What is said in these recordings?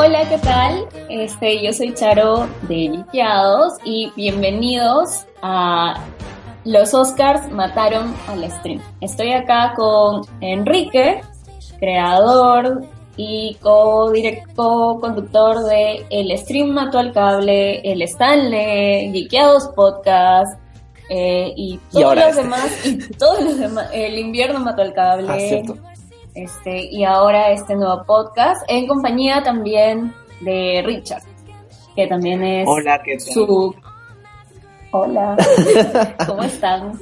Hola, ¿qué tal? Este, yo soy Charo de Liqueados y bienvenidos a Los Oscars mataron al stream. Estoy acá con Enrique, creador y co-conductor de El Stream Mató al Cable, El Stanley, Liqueados Podcast, eh, y todos los este. demás, y todos los demás, El Invierno Mató al Cable, Ah, cierto. Este, y ahora este nuevo podcast, en compañía también de Richard, que también es Hola, ¿qué tal? su... Hola, ¿cómo están?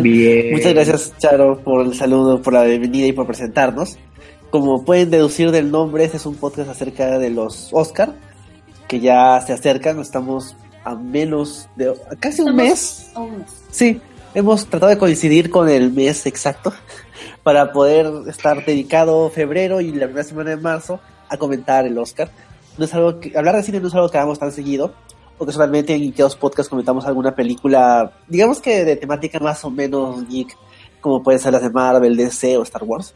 Bien. Muchas gracias, Charo, por el saludo, por la bienvenida y por presentarnos. Como pueden deducir del nombre, este es un podcast acerca de los Oscar, que ya se acercan, estamos a menos de casi un Estamos mes. a un mes. Sí, hemos tratado de coincidir con el mes exacto para poder estar dedicado febrero y la primera semana de marzo a comentar el Oscar. No es algo que, hablar de cine no es algo que hagamos tan seguido, porque solamente en Ikeos Podcast comentamos alguna película, digamos que de temática más o menos geek, como pueden ser las de Marvel, DC o Star Wars.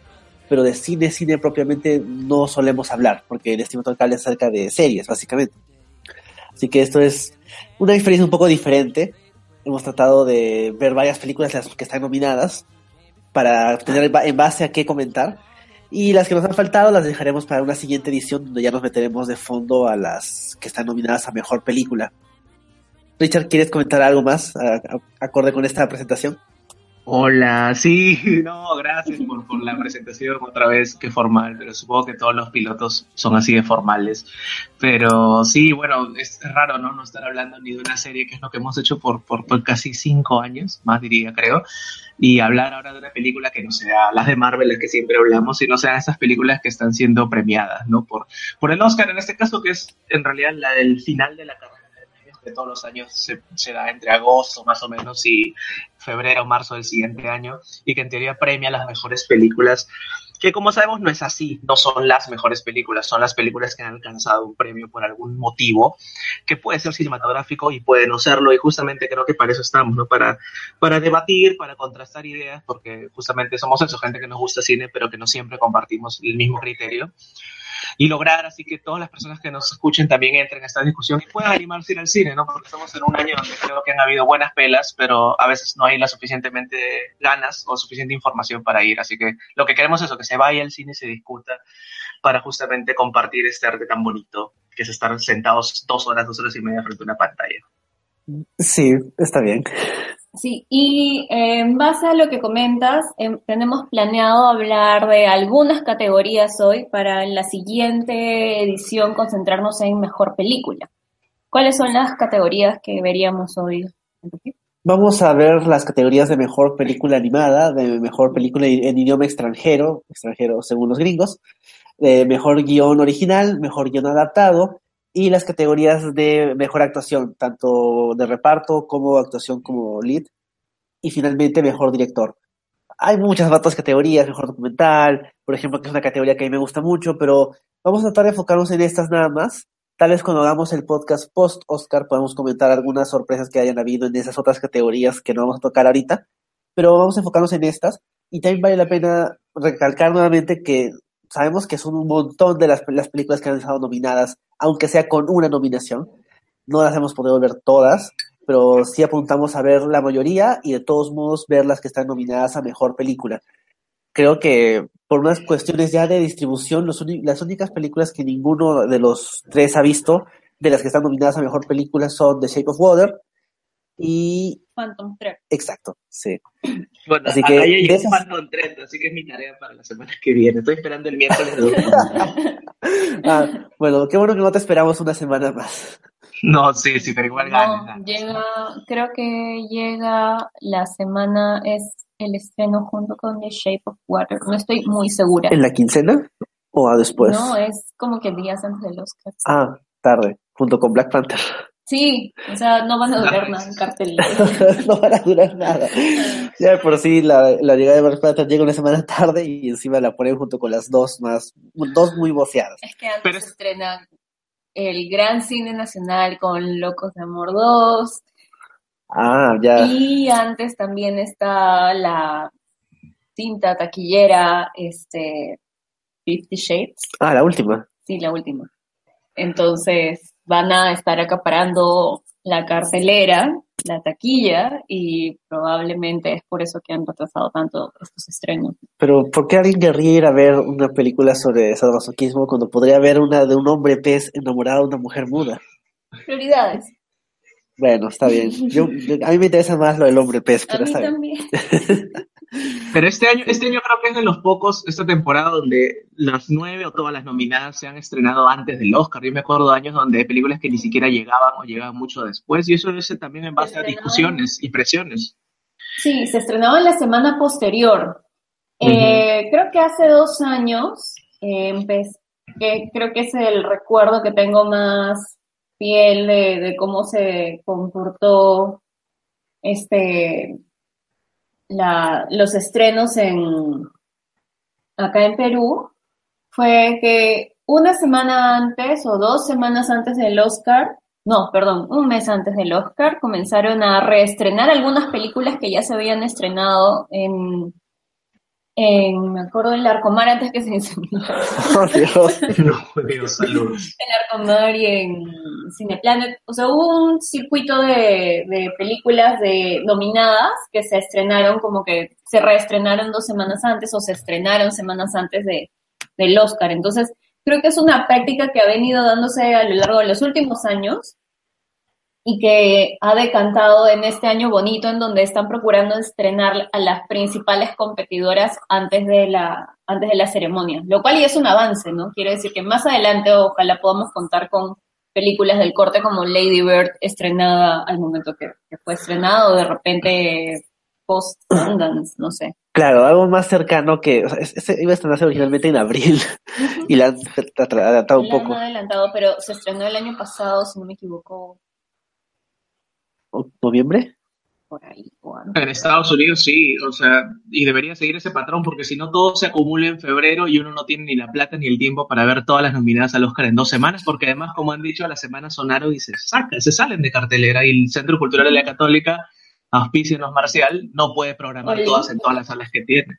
Pero de cine, cine propiamente no solemos hablar, porque el estímulo cable es acerca de series, básicamente. Así que esto es una experiencia un poco diferente. Hemos tratado de ver varias películas las que están nominadas para tener en ba- en base a qué comentar. Y las que nos han faltado las dejaremos para una siguiente edición donde ya nos meteremos de fondo a las que están nominadas a mejor película. Richard, ¿quieres comentar algo más acorde con esta presentación? Hola, sí, no, gracias por, la presentación otra vez, qué formal, pero supongo que todos los pilotos son así de formales. Pero sí, bueno, es raro, ¿no? No estar hablando ni de una serie que es lo que hemos hecho por, por, casi cinco años, más diría, creo, y hablar ahora de una película que no sea las de Marvel, las que siempre hablamos, sino sean esas películas que están siendo premiadas, ¿no? Por, por el Oscar, en este caso, que es en realidad la del final de la carrera que todos los años se, se da entre agosto más o menos y febrero o marzo del siguiente año y que en teoría premia las mejores películas, que como sabemos no es así, no son las mejores películas, son las películas que han alcanzado un premio por algún motivo, que puede ser cinematográfico y puede no serlo, y justamente creo que para eso estamos, ¿no? Para, para debatir, para contrastar ideas, porque justamente somos eso, gente que nos gusta cine, pero que no siempre compartimos el mismo criterio y lograr así que todas las personas que nos escuchen también entren a esta discusión y puedan animarse ir al cine, ¿no? Porque estamos en un año donde creo que han habido buenas pelas, pero a veces no hay la suficientemente ganas o suficiente información para ir. Así que lo que queremos es eso, que se vaya al cine y se discuta para justamente compartir este arte tan bonito, que es estar sentados dos horas, dos horas y media frente a una pantalla. Sí, está bien. Sí, y en base a lo que comentas, em, tenemos planeado hablar de algunas categorías hoy para en la siguiente edición concentrarnos en mejor película. ¿Cuáles son las categorías que veríamos hoy? Vamos a ver las categorías de mejor película animada, de mejor película en idioma extranjero, extranjero según los gringos, de mejor guion original, mejor guion adaptado y las categorías de mejor actuación, tanto de reparto como actuación como lead y finalmente mejor director. Hay muchas otras categorías, mejor documental, por ejemplo, que es una categoría que a mí me gusta mucho, pero vamos a tratar de enfocarnos en estas nada más. Tal vez cuando hagamos el podcast post-Oscar podemos comentar algunas sorpresas que hayan habido en esas otras categorías que no vamos a tocar ahorita, pero vamos a enfocarnos en estas y también vale la pena recalcar nuevamente que sabemos que son un montón de las, las películas que han estado nominadas, aunque sea con una nominación. No las hemos podido ver todas, pero sí apuntamos a ver la mayoría y de todos modos ver las que están nominadas a mejor película. Creo que por unas cuestiones ya de distribución, las únicas películas que ninguno de los tres ha visto, de las que están nominadas a mejor película, son The Shape of Water y... Phantom Thread. Exacto, sí. Bueno, Así que llegó esas- Phantom Thread, así que es mi tarea para la semana que viene. Estoy esperando el miércoles de Ah, bueno, qué bueno que no te esperamos una semana más. No, sí, sí, pero igual ganas. No, llega, creo que llega la semana, es el estreno junto con The Shape of Water. No estoy muy segura. ¿En la quincena o a después? No, es como que días antes del Oscar. Ah, tarde, junto con Black Panther. Sí, o sea, no van a durar nada en cartelera. no van a durar nada. Ya de por sí la, la llegada de Black Panther llega una semana tarde y encima la ponen junto con las dos más, dos muy voceadas. Es que antes Pero se es- estrena el Gran Cine Nacional con Locos de Amor 2 Ah, ya. y antes también está la cinta taquillera este Fifty Shades. Ah, la última. Sí, la última. Entonces van a estar acaparando la cartelera, la taquilla, y probablemente es por eso que han retrasado tanto estos estrenos. Pero ¿por qué alguien querría ir a ver una película sobre sadomasoquismo cuando podría ver una de un hombre pez enamorado de una mujer muda? Prioridades. Bueno, está bien. Yo, a mí me interesa más lo del hombre pez, pero a mí está bien. Pero este año, este año creo que es de los pocos, esta temporada, donde las nueve o todas las nominadas se han estrenado antes del Oscar. Yo me acuerdo de años donde hay películas que ni siquiera llegaban o llegaban mucho después, y eso es también en base a discusiones y presiones. Sí, se estrenaba en la semana posterior. Eh, Creo que hace dos años, eh, empe- que creo que es el recuerdo que tengo más fiel de, de cómo se comportó este la, los estrenos en acá en Perú fue que una semana antes o dos semanas antes del Oscar, no, perdón, un mes antes del Oscar, comenzaron a reestrenar algunas películas que ya se habían estrenado en, en me acuerdo, en Larcomar antes que se incendiara. Oh, Dios. No, Dios, saludos. en Arcomar y en Cineplanet. O sea, hubo un circuito de, de películas de nominadas que se estrenaron como que se reestrenaron dos semanas antes o se estrenaron semanas antes de, del Oscar. Entonces, creo que es una práctica que ha venido dándose a lo largo de los últimos años y que ha decantado en este año bonito en donde están procurando estrenar a las principales competidoras antes de la antes de la ceremonia, lo cual ya es un avance, ¿no? Quiere decir que más adelante ojalá podamos contar con películas del corte como Lady Bird estrenada al momento que, que fue estrenado, o de repente post Sundance, no sé. Claro, algo más cercano que, o sea, iba a estrenarse originalmente en abril y la han adelantado un La han poco. adelantado, pero se estrenó el año pasado, si no me equivoco, ¿O- ¿Noviembre? por ahí. En Estados Unidos sí, o sea, y debería seguir ese patrón porque si no todo se acumula en febrero y uno no tiene ni la plata ni el tiempo para ver todas las nominadas al Oscar en dos semanas, porque además, como han dicho, las semanas sonaron y se sacan, se salen de cartelera y el Centro Cultural de la Católica, auspícianos Marcial, no puede programar Oye. todas en todas las salas que tiene.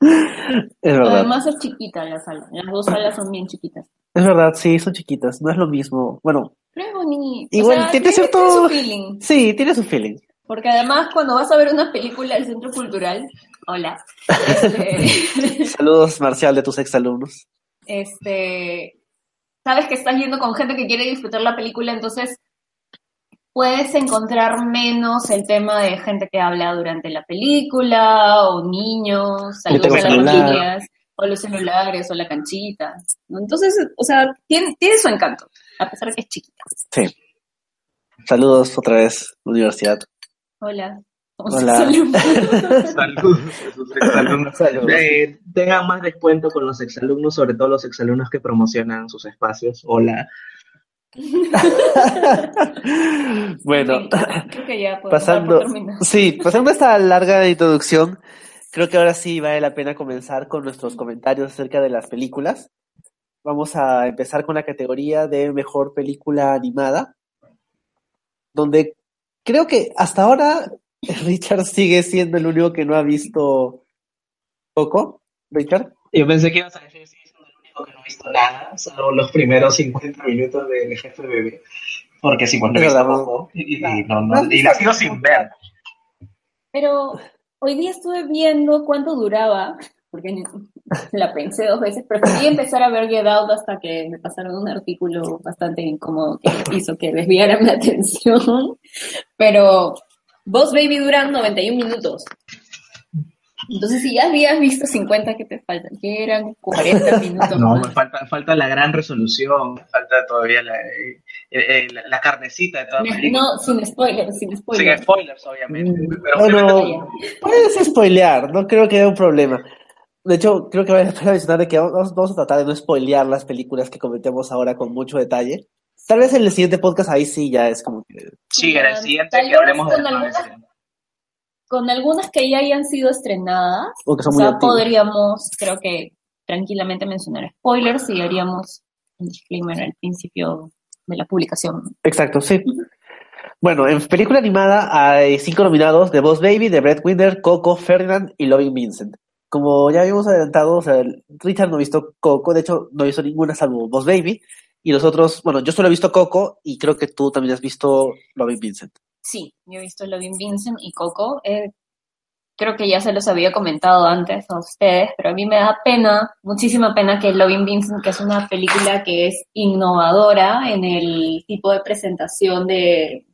Es verdad. Además es chiquita la sala, las dos salas son bien chiquitas. Es verdad, sí, son chiquitas, no es lo mismo. Bueno, Pero es bonito. Igual o sea, tiene cierto- su feeling. sí, tiene su feeling. Porque además cuando vas a ver una película del Centro Cultural, hola, este, Saludos, Marcial, de tus exalumnos. este, sabes que estás yendo con gente que quiere disfrutar la película, entonces puedes encontrar menos el tema de gente que habla durante la película, o niños, saludos a las familias, o los celulares, o la canchita. ¿no? Entonces, o sea, tiene, tiene su encanto, a pesar de que es chiquita. Sí. Saludos otra vez, universidad. Hola. Hola. Saludos a sus exalumnos. Saludos. Eh, tengan más descuento con los exalumnos, sobre todo los exalumnos que promocionan sus espacios. Hola. bueno, creo que ya pasando, sí, pasando esta larga introducción, creo que ahora sí vale la pena comenzar con nuestros comentarios acerca de las películas. Vamos a empezar con la categoría de mejor película animada, donde creo que hasta ahora Richard sigue siendo el único que no ha visto Coco. Richard. Yo pensé que ibas a decir, sí, soy el único que no he visto nada, solo los primeros 50 minutos del jefe bebé. Porque sí, pues no he Es visto verdad, poco. Y, y Claro. no, y la sigo sin ver. Pero hoy día estuve viendo cuánto duraba, porque la pensé dos veces. Preferí empezar a ver Get Out hasta que me pasaron un artículo bastante incómodo que hizo que desviara mi atención. Pero Boss Baby duran 91 minutos. Entonces, si ya habías visto 50, ¿qué te faltan? Que eran 40 minutos No, más. me falta, falta la gran resolución, me falta todavía la, eh, eh, la, la carnecita de toda película. No, sin spoilers, sin Sin spoilers. spoilers, obviamente. Mm, Pero bueno, obviamente- Puedes spoilear, no creo que haya un problema. De hecho, creo que vale la pena mencionar de que vamos, vamos a tratar de no spoilear las películas que comentemos ahora con mucho detalle. Tal vez en el siguiente podcast ahí sí ya es como que... sí, en el siguiente que hablemos de algunas- Con algunas que ya hayan sido estrenadas, O que o son muy sea, antiguas. podríamos, creo que tranquilamente mencionar spoilers y haríamos un disclaimer al principio de la publicación. Exacto, sí. Bueno, en película animada hay cinco nominados: The Boss Baby, The Breadwinner, Coco, Ferdinand y Loving Vincent. como ya habíamos adelantado, o sea, Richard no ha visto Coco, de hecho no visto ninguna salvo Boss Baby, y nosotros, bueno, yo solo he visto Coco y creo que tú también has visto Loving Vincent. Sí, yo he visto Loving Vincent y Coco. Eh, creo que ya se los había comentado antes a ustedes, pero a mí me da pena, muchísima pena que Loving Vincent, que es una película que es innovadora en el tipo de presentación de,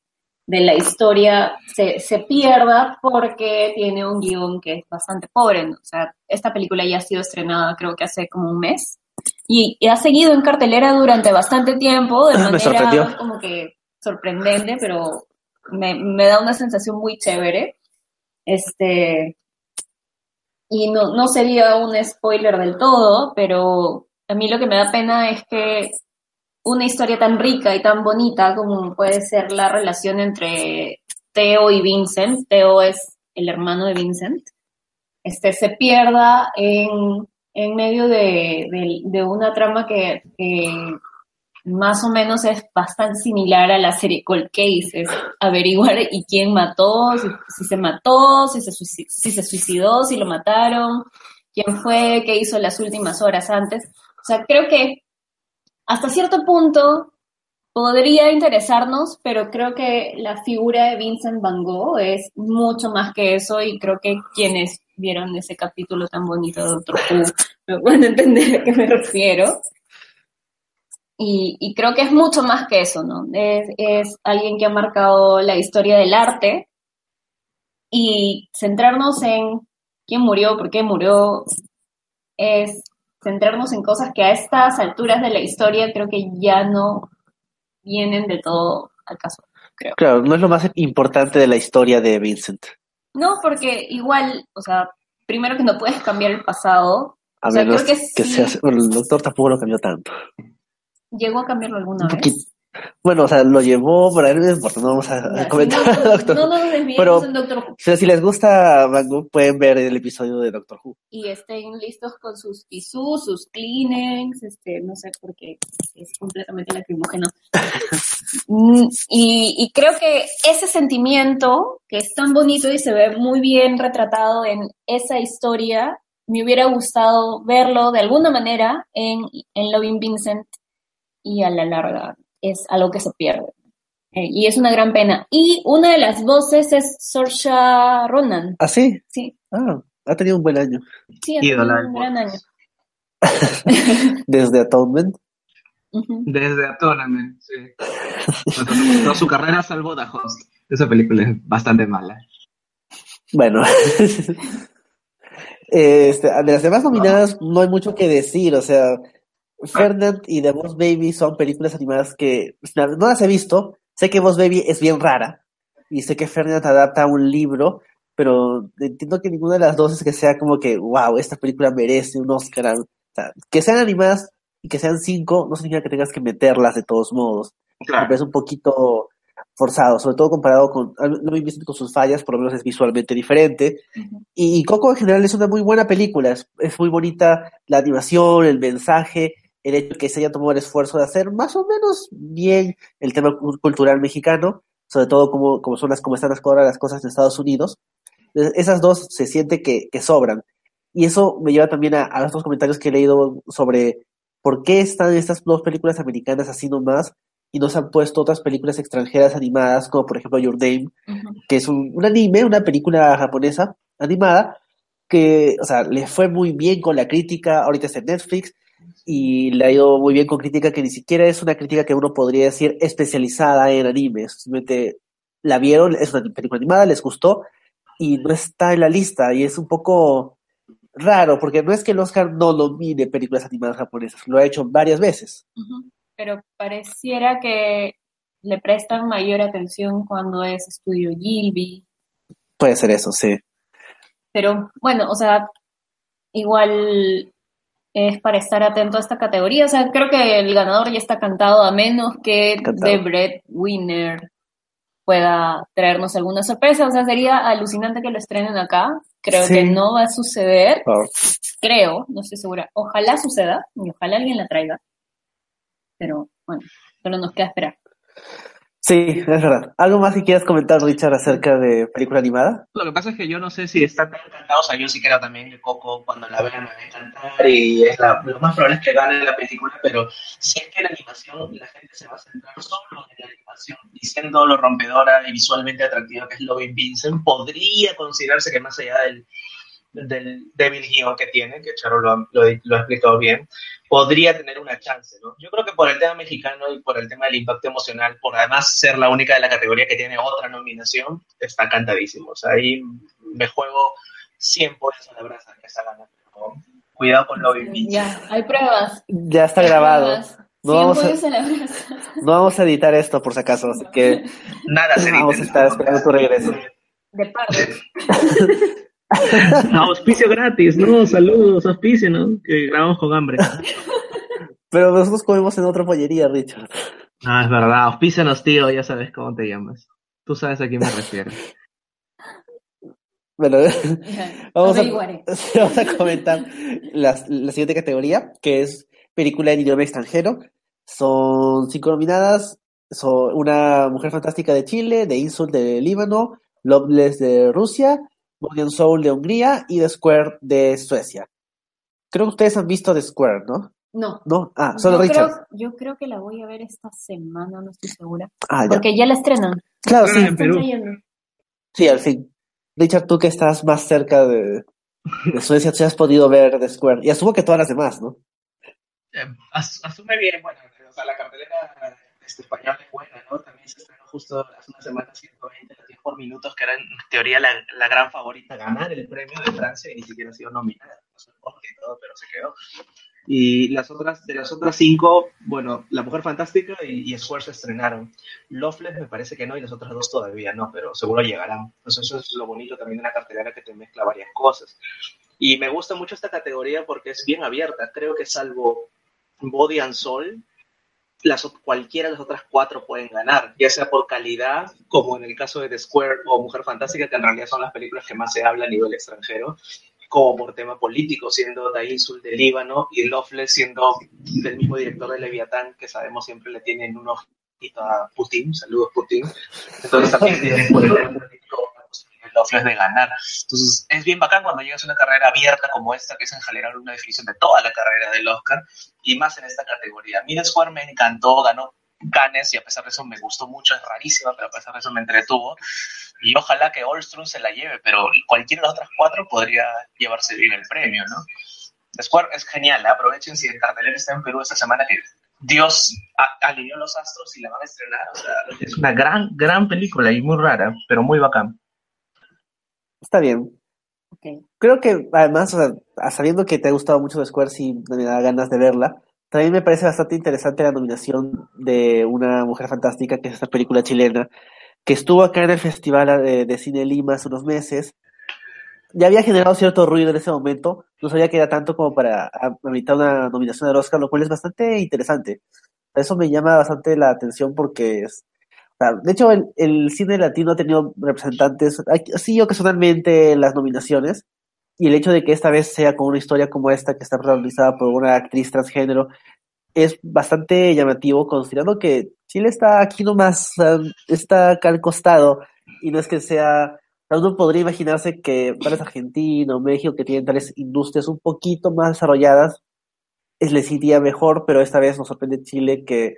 de la historia, se, se, pierda porque tiene un guion que es bastante pobre. O sea, esta película ya ha sido estrenada creo que hace como un mes y, y ha seguido en cartelera durante bastante tiempo, de Me manera sorprendió. como que sorprendente, pero me, me da una sensación muy chévere. Este, y no, no sería un spoiler del todo, pero a mí lo que me da pena es que una historia tan rica y tan bonita como puede ser la relación entre Theo y Vincent, Theo es el hermano de Vincent, este, se pierda en, en medio de, de, una trama que más o menos es bastante similar a la serie Cold Case, es averiguar y quién mató, si, se mató, si se, si se suicidó, si lo mataron, quién fue, qué hizo las últimas horas antes. O sea, creo que hasta cierto punto podría interesarnos, pero creo que la figura de Vincent Van Gogh es mucho más que eso y creo que quienes vieron ese capítulo tan bonito de Doctor Who me pueden entender a qué me refiero. Y, y, creo que es mucho más que eso, ¿no? Es, es, alguien que ha marcado la historia del arte y centrarnos en quién murió, por qué murió, es centrarnos en cosas que a estas alturas de la historia creo que ya no vienen de todo al caso, creo. Claro, no es lo más importante de la historia de Vincent. No, porque igual, o sea, primero que no puedes cambiar el pasado. A o sea, menos creo que, que, sí, sea, bueno, el doctor tampoco lo cambió tanto. ¿Llegó a cambiarlo alguna Un vez? Bueno, o sea, lo llevó, pero no importa, no vamos a, Ya, comentar si no, doctor. no nos desviemos Pero- en Doctor Who. Pero si les gusta pueden ver el episodio de Doctor Who. Y estén listos con sus tisús, sus Kleenex, este, no sé por qué es completamente lacrimógeno. Mm, y, y creo que ese sentimiento, que es tan bonito y se ve muy bien retratado en esa historia, me hubiera gustado verlo de alguna manera en, en Loving Vincent y a la larga es algo que se pierde. Eh, y es una gran pena. Y una de las voces es Saoirse Ronan. ¿Ah, sí? Sí, Ah, ha tenido un buen año. sí, ha tenido un gran año. Desde Atonement. Desde Atonement, sí. Toda, toda su carrera salvo The Host. Esa película es bastante mala. Bueno. este, de las demás nominadas no hay mucho que decir, o sea, Ferdinand y The Boss Baby son películas animadas que no las he visto. Sé que Boss Baby es bien rara y sé que Ferdinand adapta un libro, pero entiendo que ninguna de las dos es que sea como que, wow, esta película merece un Oscar. O sea, que sean animadas y que sean cinco no significa que tengas que meterlas de todos modos. Me parece un poquito forzado, sobre todo comparado con, no me visto con sus fallas, por lo menos es visualmente diferente. Y, y Coco en general es una muy buena película, es, es muy bonita la animación, el mensaje, el hecho de que se haya tomado el esfuerzo de hacer más o menos bien el tema cu- cultural mexicano, sobre todo como, como son las, como están ahora las cosas en Estados Unidos. Entonces, esas dos se siente que, que sobran. Y eso me lleva también a, a otros comentarios que he leído sobre por qué están estas dos películas americanas así nomás y no se han puesto otras películas extranjeras animadas, como por ejemplo Your Name, Ujú. que es un, un anime, una película japonesa animada, que, o sea, le fue muy bien con la crítica, ahorita está en Netflix, y le ha ido muy bien con crítica que ni siquiera es una crítica que uno podría decir especializada en animes, simplemente la vieron, es una película animada, les gustó, y no está en la lista, y es un poco raro, porque no es que el Oscar no nomine películas animadas japonesas, lo ha hecho varias veces. Pero pareciera que le prestan mayor atención cuando es estudio Gilby. Puede ser eso, sí. Pero bueno, o sea, igual es para estar atento a esta categoría. O sea, creo que el ganador ya está cantado, a menos que Cantado. The Breadwinner pueda traernos alguna sorpresa. O sea, sería alucinante que lo estrenen acá. Creo Sí. que no va a suceder. Por- Creo, no estoy segura. Ojalá suceda y ojalá alguien la traiga. Pero bueno, solo nos queda esperar. Sí, es verdad. ¿Algo más que quieras comentar, Richard, acerca de película animada? Lo que pasa es que yo no sé si están tan encantados, o sea, yo sí también que Coco cuando la vean me va a encantar y es la, lo más probable que gane la película, pero si es que la animación la gente se va a centrar solo en la animación, diciendo lo rompedora y visualmente atractiva que es Loving Vincent, podría considerarse que más allá del, del débil guion que tiene, que Charo lo, lo, lo, ha explicado bien, podría tener una chance, ¿no? Yo creo que por el tema mexicano y por el tema del impacto emocional, por además ser la única de la categoría que tiene otra nominación, está cantadísimo. O sea, ahí me juego 100 pollos a la brasa que está ganando. Cuidado con lo Ya, hay pruebas. Ya está hay grabado. Pruebas. No 100 vamos, a, no vamos a editar esto por si acaso, así que Nada se vamos a estar esperando tu regreso. De parte. Auspicio gratis, no, saludos, auspicio, ¿no? Que grabamos con hambre. Pero nosotros comemos en otra pollería, Richard. Ah, es verdad, auspícianos, tío, ya sabes cómo te llamas. Tú sabes a quién me refiero. Bueno, vamos a, Averiguaré. vamos a comentar la siguiente categoría, que es película en idioma extranjero. Son cinco nominadas. Son Una Mujer Fantástica de Chile, The Insult de Líbano, Loveless de Rusia, And Soul de Hungría y The Square de Suecia. Creo que ustedes han visto The Square, ¿no? No. ¿No? Ah, solo yo Richard. Creo, yo creo que la voy a ver esta semana, no estoy segura. Ah, ya. Porque ya la estrenan. Claro, Ah, sí. en Perú. trayendo. Sí, al fin. Richard, tú que estás más cerca de, de Suecia, tú has podido ver The Square. Y asumo que todas las demás, ¿no? Eh, as- asume bien, bueno, o sea, la cartelera este, española es buena, ¿no? También se estrenó justo hace una semana 120 latidos por minutos, que era en teoría la, la gran favorita a ganar el premio de Francia y ni siquiera ha sido nominada. No sé por qué todo, pero se quedó. Y las otras, de las otras cinco, bueno, La Mujer Fantástica y, y se estrenaron. Loveless me parece que no, y las otras dos todavía no, pero seguro llegarán. Entonces eso es lo bonito también de una cartelera que te mezcla varias cosas. Y me gusta mucho esta categoría porque es bien abierta. Creo que salvo Body and Soul, las, cualquiera de las otras cuatro pueden ganar, ya sea por calidad, como en el caso de The Square o Mujer Fantástica, que en realidad son las películas que más se habla a nivel extranjero, como por tema político, siendo The Insul de Líbano y Loveless siendo del mismo director de Leviatán, que sabemos siempre le tienen un ojito a Putin, saludos Putin, entonces también tienen tema político Loveless de ganar. Entonces es bien bacán cuando llegas a una carrera abierta como esta, que es en general una definición de toda la carrera del Oscar, y más en esta categoría. A mí The Square me encantó, ganó Cannes y a pesar de eso me gustó mucho, es rarísima, pero a pesar de eso me entretuvo. Y ojalá que Allstrom se la lleve, pero cualquiera de las otras cuatro podría llevarse bien el premio, ¿no? Square es genial, ¿eh? aprovechen si el cartelero está en Perú esta semana que Dios alineó los astros y la van a estrenar. O sea, es una gran, gran película y muy rara, pero muy bacán. Está bien. Creo que además, o sea, sabiendo que te ha gustado mucho The Square, sí me da ganas de verla. También me parece bastante interesante la nominación de Una Mujer Fantástica, que es esta película chilena, que estuvo acá en el Festival de, de Cine Lima hace unos meses. Ya había generado cierto ruido en ese momento, no sabía que era tanto como para ameritar una nominación al Oscar, lo cual es bastante interesante. Eso me llama bastante la atención porque es, de hecho, el, cine latino ha tenido representantes, así ocasionalmente en las nominaciones, y el hecho de que esta vez sea con una historia como esta, que está protagonizada por una actriz transgénero, es bastante llamativo, considerando que Chile está aquí nomás, está acá al costado, y no es que sea, uno podría imaginarse que tales Argentina o México, que tienen tales industrias un poquito más desarrolladas, es, les iría mejor, pero esta vez nos sorprende Chile que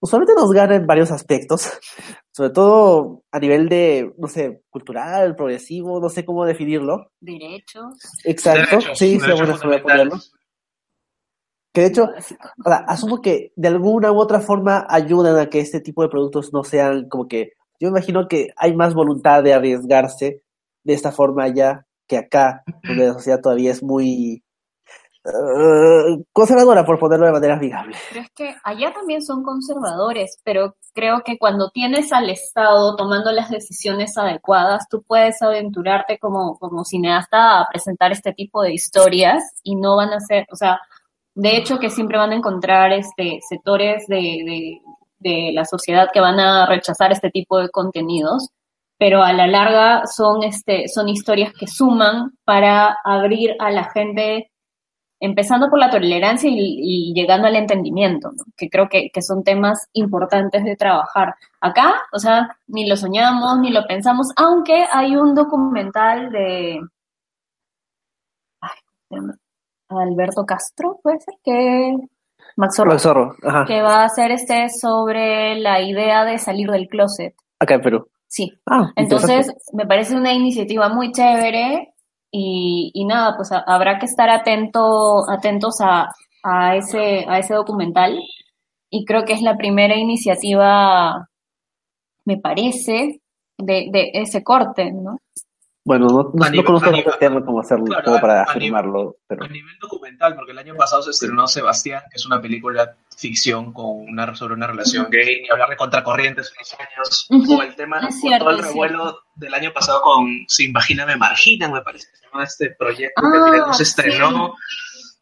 usualmente nos gana en varios aspectos, sobre todo a nivel de, no sé, cultural, progresivo, no sé cómo definirlo. Derechos. Exacto, Derechos, sí, sí, derechos a ponerlo. Que de hecho, o sea, asumo que de alguna u otra forma ayudan a que este tipo de productos no sean como que, yo imagino que hay más voluntad de arriesgarse de esta forma allá que acá, donde la sociedad todavía es muy uh, conservadora, por ponerlo de manera amigable. Pero es que allá también son conservadores, pero creo que cuando tienes al Estado tomando las decisiones adecuadas, tú puedes aventurarte como, como cineasta a presentar este tipo de historias y no van a ser, o sea, de hecho que siempre van a encontrar este sectores de, de, de la sociedad que van a rechazar este tipo de contenidos, pero a la larga son, este, son historias que suman para abrir a la gente empezando por la tolerancia y, llegando al entendimiento, que creo que, son temas importantes de trabajar. Acá, o sea, ni lo soñamos, ni lo pensamos, aunque hay un documental de Alberto Castro, puede ser que Max Zorro, que va a hacer este sobre la idea de salir del closet. Acá en Perú. Sí. Ah, Entonces, me parece una iniciativa muy chévere y, y nada, pues habrá que estar atento, atentos a, a, ese, a ese documental. Y creo que es la primera iniciativa, me parece, de, de ese corte, ¿no? Bueno, no, no, conozco tema cómo hacerlo, para afirmarlo. Pero... A nivel documental, porque el año pasado se estrenó Sebastián, que es una película ficción con una, sobre una relación gay, y hablar de contracorrientes en los años, o el tema, de todo el revuelo del año pasado con Sin Vagina me marginan, me parece que se llama este proyecto que no se estrenó.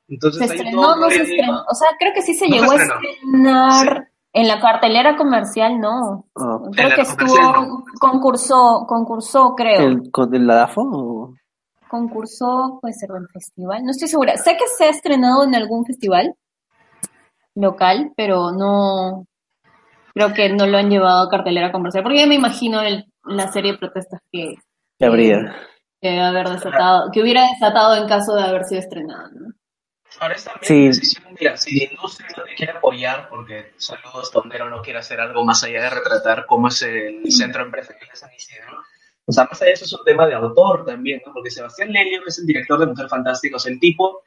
Entonces, se estrenó, no se estrenó. O sea, creo que sí se llegó a estrenar. En la cartelera comercial no. Creo que estuvo, concursó, concursó, creo. ¿Con el LADAFO? Concursó, puede ser un festival, no estoy segura. Sé que se ha estrenado en algún festival local, pero no, creo que no lo han llevado a cartelera comercial, porque ya me imagino la serie de protestas que, que habría. Que, haber desatado, que hubiera desatado en caso de haber sido estrenada, ¿no? Ahora es también sí. decisión, mira, si la industria no te quiere apoyar, porque Saludos Tondero no quiere hacer algo más allá de retratar cómo es el centro empresarial de San Isidro, o sea, más allá de eso es un tema de autor también, ¿no? Porque Sebastián Lelio es el director de Mujer Fantástica, o sea, el tipo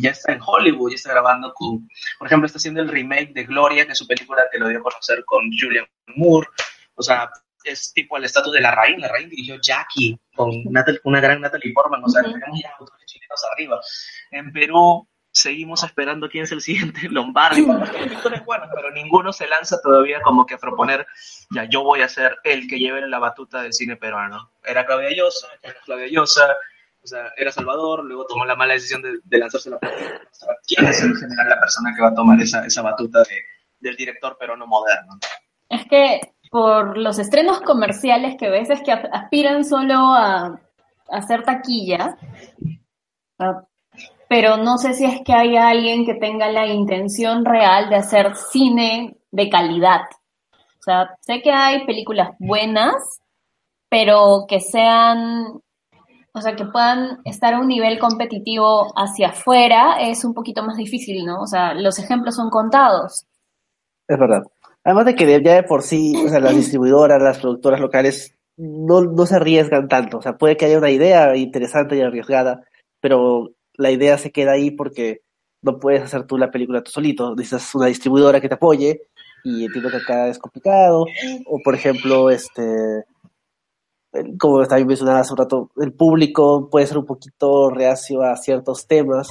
ya está en Hollywood, ya está grabando con, por ejemplo, está haciendo el remake de Gloria, que es su película que lo dio a conocer con Julian Moore, o sea, es tipo el estatus de la Rain, la Rain dirigió Jackie con una gran Natalie Portman, o sea, tenemos ya autores chilenos arriba. En Perú seguimos esperando quién es el siguiente Lombardi. pero ninguno se lanza todavía como que a proponer, ya yo voy a ser el que lleve la batuta del cine peruano. Era Claudia Llosa, era Claudia Llosa, o sea, era Salvador, luego tomó la mala decisión de, lanzarse la ¿Quién es en general la persona que va a tomar esa, esa batuta del director peruano moderno? Es que por los estrenos comerciales que ves es que aspiran solo a, a hacer taquilla, pero no sé si es que hay alguien que tenga la intención real de hacer cine de calidad. O sea, sé que hay películas buenas, pero que sean, o sea, que puedan estar a un nivel competitivo hacia afuera es un poquito más difícil, ¿no? O sea, los ejemplos son contados. Es verdad. Además de que ya de por sí, o sea, las distribuidoras, las productoras locales no, no se arriesgan tanto. O sea, puede que haya una idea interesante y arriesgada, pero la idea se queda ahí porque no puedes hacer tú la película tú solito, necesitas una distribuidora que te apoye y entiendo que acá es complicado. O por ejemplo, este, como también mencionaba hace un rato, el público puede ser un poquito reacio a ciertos temas.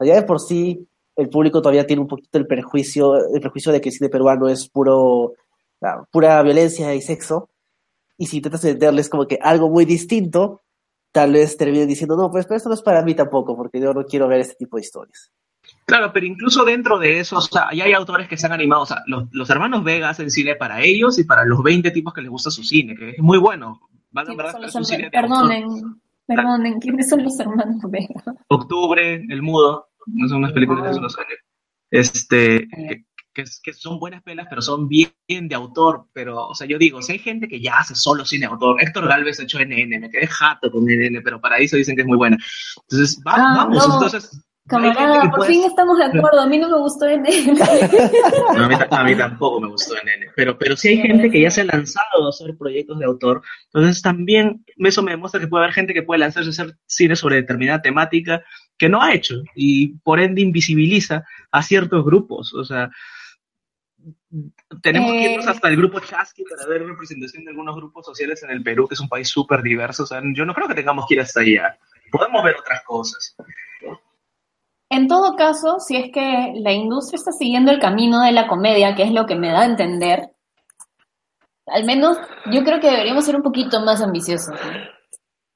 Ya de por sí, el público todavía tiene un poquito el prejuicio, el prejuicio de que el cine peruano es puro, pura violencia y sexo. Y si intentas venderles como que algo muy distinto, tal vez terminen diciendo, no, pues, esto no es para mí tampoco, porque yo no quiero ver este tipo de historias. Claro, pero incluso dentro de eso, o sea, ya hay autores que se han animado, o sea, los, hermanos Vega hacen cine para ellos y para los 20 tipos que les gusta su cine, que es muy bueno. perdonen, perdonen, ¿quiénes son los hermanos Vega? Octubre, El Mudo, no son unas películas de esos los años. Este, que, son buenas pelas, pero son bien de autor. Pero, o sea, yo digo, si hay gente que ya hace solo cine de autor, Héctor Galvez ha hecho NN, me quedé jato con NN, pero para eso dicen que es muy buena. Entonces, ah, vamos, entonces. Camarada, por fin estamos de acuerdo. A mí no me gustó NN. a, mí, tampoco me gustó NN. Pero, pero sí hay gente que ya se ha lanzado a hacer proyectos de autor. Entonces también eso me demuestra que puede haber gente que puede lanzarse a hacer cine sobre determinada temática que no ha hecho y por ende invisibiliza a ciertos grupos. O sea, tenemos que irnos eh, hasta el grupo Chasqui para ver representación de algunos grupos sociales en el Perú, que es un país súper diverso. O sea, yo no creo que tengamos que ir hasta allá. Podemos ver otras cosas. En todo caso, si es que la industria está siguiendo el camino de la comedia, que es lo que me da a entender, al menos yo creo que deberíamos ser un poquito más ambiciosos.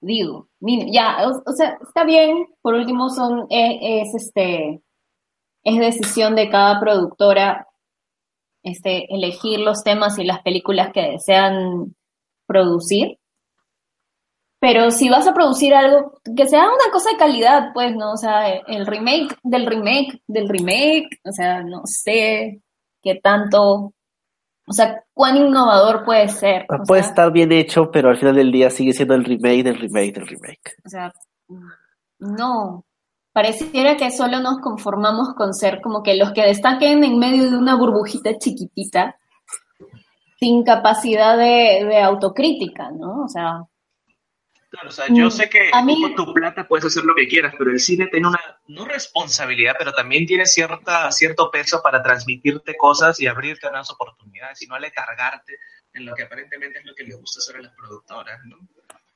Digo, ya, o, sea, está bien, por último son, eh, es este, es decisión de cada productora este, elegir los temas y las películas que desean producir. Pero si vas a producir algo, que sea una cosa de calidad, pues, ¿no? O sea, el remake del remake del remake, o sea, no sé qué tanto, o sea, cuán innovador puede ser. puede estar bien hecho, pero al final del día sigue siendo el remake del remake del remake. O sea, no. Pareciera que solo nos conformamos con ser como que los que destaquen en medio de una burbujita chiquitita, sin capacidad de, de autocrítica, ¿no? O sea, Claro, o sea, yo mm, sé que con tu plata puedes hacer lo que quieras, pero el cine tiene una, no responsabilidad, pero también tiene cierta, cierto peso para transmitirte cosas y abrirte nuevas oportunidades y no aletargarte en lo que aparentemente es lo que le gusta hacer a las productoras, ¿no?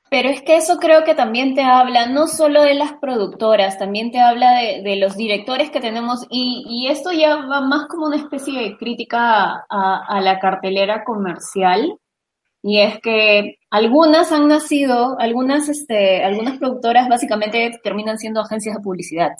Pero es que eso creo que también te habla no solo de las productoras, también te habla de, los directores que tenemos. Y, y, esto ya va más como una especie de crítica a, a la cartelera comercial. Y es que algunas han nacido, algunas, este, algunas productoras básicamente terminan siendo agencias de publicidad,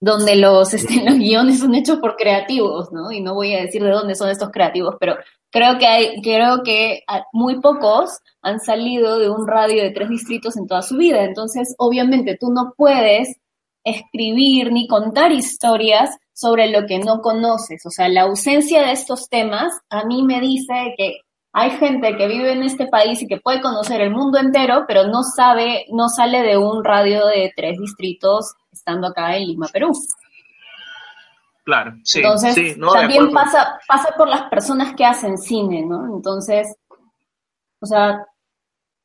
donde los, este, los guiones son hechos por creativos, ¿no? Y no voy a decir de dónde son estos creativos, pero creo que hay, creo que muy pocos han salido de un radio de tres distritos en toda su vida. Entonces, obviamente, tú no puedes escribir ni contar historias sobre lo que no conoces. O sea, la ausencia de estos temas a mí me dice que hay gente que vive en este país y que puede conocer el mundo entero, pero no sabe, no sale de un radio de tres distritos estando acá en Lima, Perú. Claro, sí. Entonces, también pasa, pasa por las personas que hacen cine, ¿no? Entonces, o sea,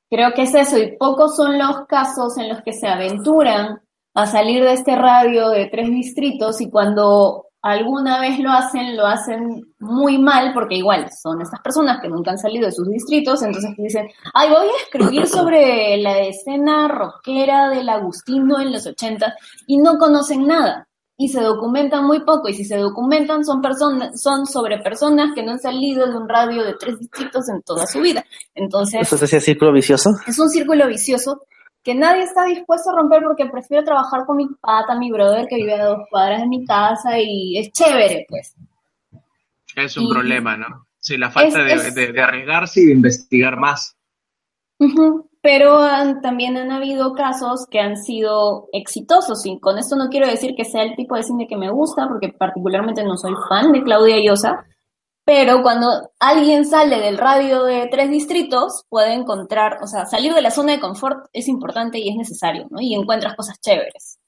creo que es eso, y pocos son los casos en los que se aventuran a salir de este radio de tres distritos y cuando alguna vez lo hacen, lo hacen muy mal, porque igual son estas personas que nunca han salido de sus distritos, entonces dicen, ay, voy a escribir sobre la escena rockera del Agustino en los 80 y no conocen nada y se documentan muy poco y si se documentan son personas son sobre personas que no han salido de un radio de tres distritos en toda su vida. Entonces, ¿Eso es círculo vicioso? Es un círculo vicioso que nadie está dispuesto a romper porque prefiero trabajar con mi pata, mi brother que vive a dos cuadras de mi casa y es chévere, pues. Es un problema, ¿no? Sí, la falta de, arriesgarse y de investigar más. Pero también han habido casos que han sido exitosos y con esto no quiero decir que sea el tipo de cine que me gusta porque particularmente no soy fan de Claudia Llosa, pero cuando alguien sale del radio de tres distritos, puede encontrar, o sea, salir de la zona de confort es importante y es necesario, ¿no? Y encuentras cosas chéveres.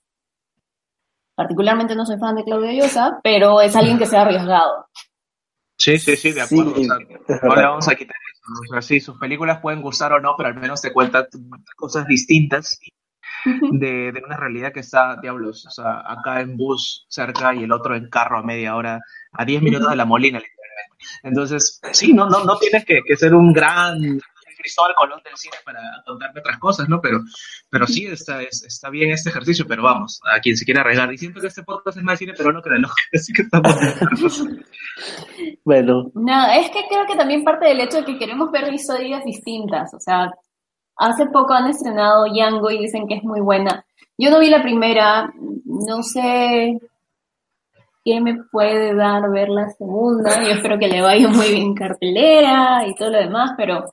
Particularmente no soy fan de Claudia Llosa, pero es alguien que se ha arriesgado. Sí, sí, sí, de acuerdo. no le vamos a quitar eso. O sea, sí, sus películas pueden gustar o no, pero al menos te cuentan cosas distintas de, de, una realidad que está, diablos, o sea, acá en bus cerca y el otro en carro a media hora, a 10 minutos de la Molina, entonces, sí, no, no, no tienes que, ser un gran Cristóbal Colón del cine para contarme otras cosas, ¿no? Pero, pero sí está, está bien este ejercicio, pero vamos, a quien se quiera arreglar. Y siento que este podcast es más cine, pero no creo, así que estamos... bueno. No, es que creo que también parte del hecho de que queremos ver historias distintas, o sea, hace poco han estrenado Yango y dicen que es muy buena. Yo no vi la primera, no sé qué me puede dar ver la segunda. Yo espero que le vaya muy bien cartelera y todo lo demás, pero,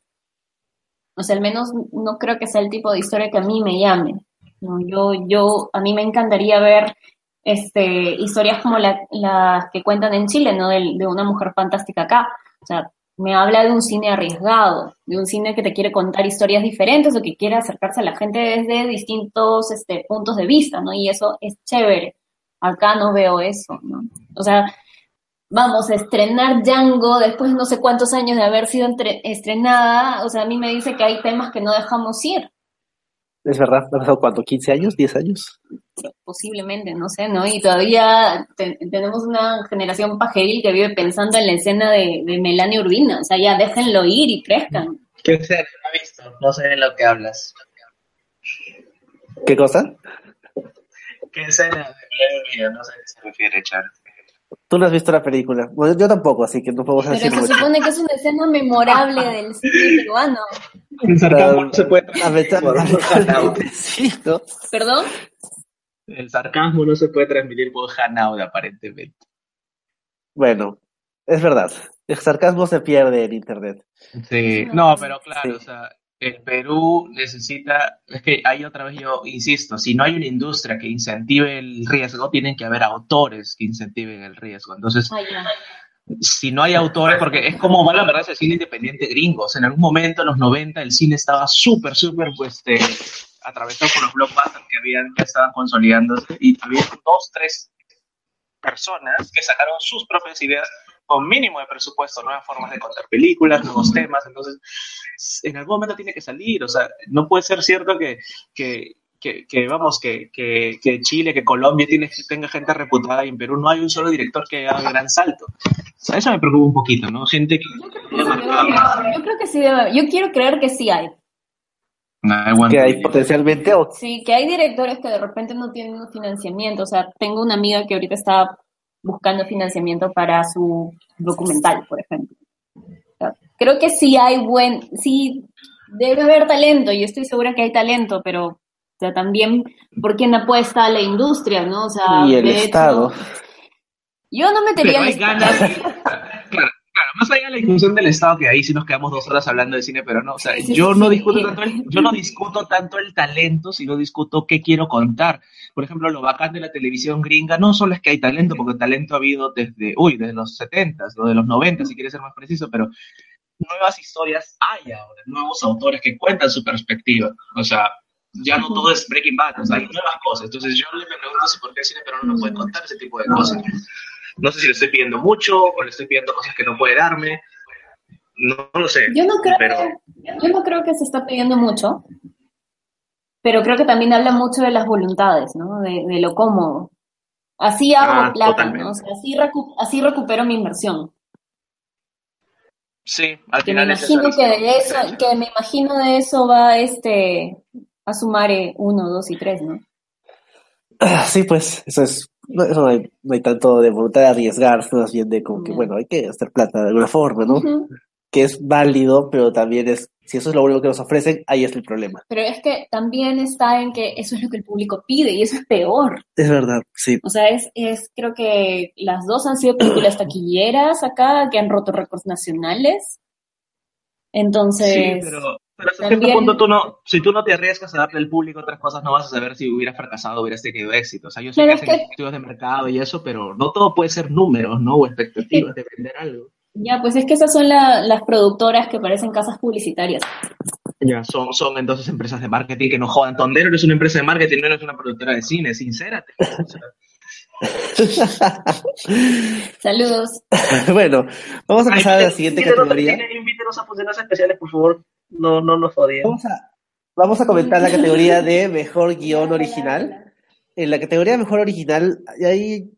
o sea, al menos no creo que sea el tipo de historia que a mí me llame. ¿no? Yo, yo, a mí me encantaría ver este, historias como las que cuentan en Chile, ¿no? De, de, una mujer fantástica acá. O sea, me habla de un cine arriesgado, de un cine que te quiere contar historias diferentes o que quiere acercarse a la gente desde distintos este, puntos de vista, ¿no? Y eso es chévere. Acá no veo eso, ¿no? O sea, vamos a estrenar Django después de no sé cuántos años de haber sido estrenada, o sea, a mí me dice que hay temas que no dejamos ir. Es verdad, ¿ha pasado cuánto? ¿15 años? ¿10 años? Posiblemente, no sé, ¿no? Y todavía tenemos una generación pajeril que vive pensando en la escena de, de Melania Urbina, o sea, ya déjenlo ir y crezcan. ¿Qué escena no ha visto? No sé de lo que hablas. ¿Qué cosa? ¿Qué escena de No sé a qué se refiere, Char. Tú no has visto la película. Bueno, yo tampoco, así que no puedo decir Pero se supone que es una escena memorable del cine peruano. El sarcasmo no se puede ¿Perdón? El sarcasmo no se puede transmitir por Hanaud, aparentemente. Bueno, es verdad. El sarcasmo se pierde en internet. Sí, no, pero claro, o sea, el Perú necesita, es que ahí otra vez yo insisto, si no hay una industria que incentive el riesgo, tienen que haber autores que incentiven el riesgo. Entonces, si no hay autores, porque es como va la verdad el cine independiente gringos. En algún momento, en los 90, el cine estaba súper, súper, pues, este, atravesado por los blockbusters que habían, que estaban consolidándose y había dos, tres personas que sacaron sus propias ideas con mínimo de presupuesto, nuevas formas de contar películas, nuevos temas, entonces en algún momento tiene que salir, o sea, no puede ser cierto que, que, que, vamos, que, que, que, Chile, que Colombia tiene, tenga gente reputada y en Perú no hay un solo director que haga gran salto. O sea, eso me preocupa un poquito, ¿no? Gente que... Yo creo que sí debe, yo quiero creer que sí hay. que hay potencialmente Sí, que hay directores que de repente no tienen financiamiento. O sea, tengo una amiga que ahorita está buscando financiamiento para su documental, por ejemplo. creo que sí hay buen, sí debe haber talento, y estoy segura que hay talento, pero o sea, también por quién apuesta la industria, ¿no? O sea, y el Estado. yo no metería pero hay ganas, claro, más allá de la discusión del Estado, que ahí sí nos quedamos dos horas hablando de cine, pero no, o sea, yo no discuto tanto el, yo no discuto tanto el talento, sino discuto qué quiero contar. Por ejemplo, lo bacán de la televisión gringa no solo es que hay talento, porque talento ha habido desde, uy, desde los 70, o de los 90, si quieres ser más preciso, pero nuevas historias hay ahora, nuevos autores que cuentan su perspectiva. O sea, ya no todo es Breaking Bad, o sea, hay nuevas cosas. Entonces yo me pregunto si por qué el cine pero no puede contar ese tipo de cosas. No sé si le estoy pidiendo mucho o le estoy pidiendo cosas que no puede darme. No, lo sé. Yo no, creo que, yo no creo que se está pidiendo mucho, pero creo que también habla mucho de las voluntades, ¿no? De, de lo cómodo. Así hago ah, plata, ¿no? O sea, así, así recupero mi inversión. Sí, al que final me imagino que de eso, que me imagino de eso va este a sumar uno, dos y tres, ¿no? Ah, sí, pues, eso es no, no, hay, no hay tanto de voluntad de arriesgar, más bien de como que, bueno, hay que hacer plata de alguna forma, ¿no? Que es válido, pero también es, si eso es lo único que nos ofrecen, ahí es el problema. Pero es que también está en que eso es lo que el público pide y eso es peor. Es verdad, sí. O sea, es, es creo que las dos han sido películas taquilleras acá que han roto récords nacionales. Entonces. Sí, pero pero hasta cierto punto tú no, si tú no te arriesgas a darle al público otras cosas, no vas a saber si hubiera fracasado o hubieras tenido éxito. O sea, yo sé que hacen estudios de mercado y eso, pero no todo puede ser números, ¿no? O expectativas de vender algo. Ya, pues es que esas son las productoras que parecen casas publicitarias. Ya, son, son entonces empresas de marketing que no jodan. Tondero no es una empresa de marketing, no eres una productora de cine, sincérate. Saludos. bueno, vamos a pasar a la siguiente categoría. Invítenos a funciones especiales, por favor no, no nos odien. Vamos a, comentar la categoría de mejor guion original. En la categoría mejor original, hay,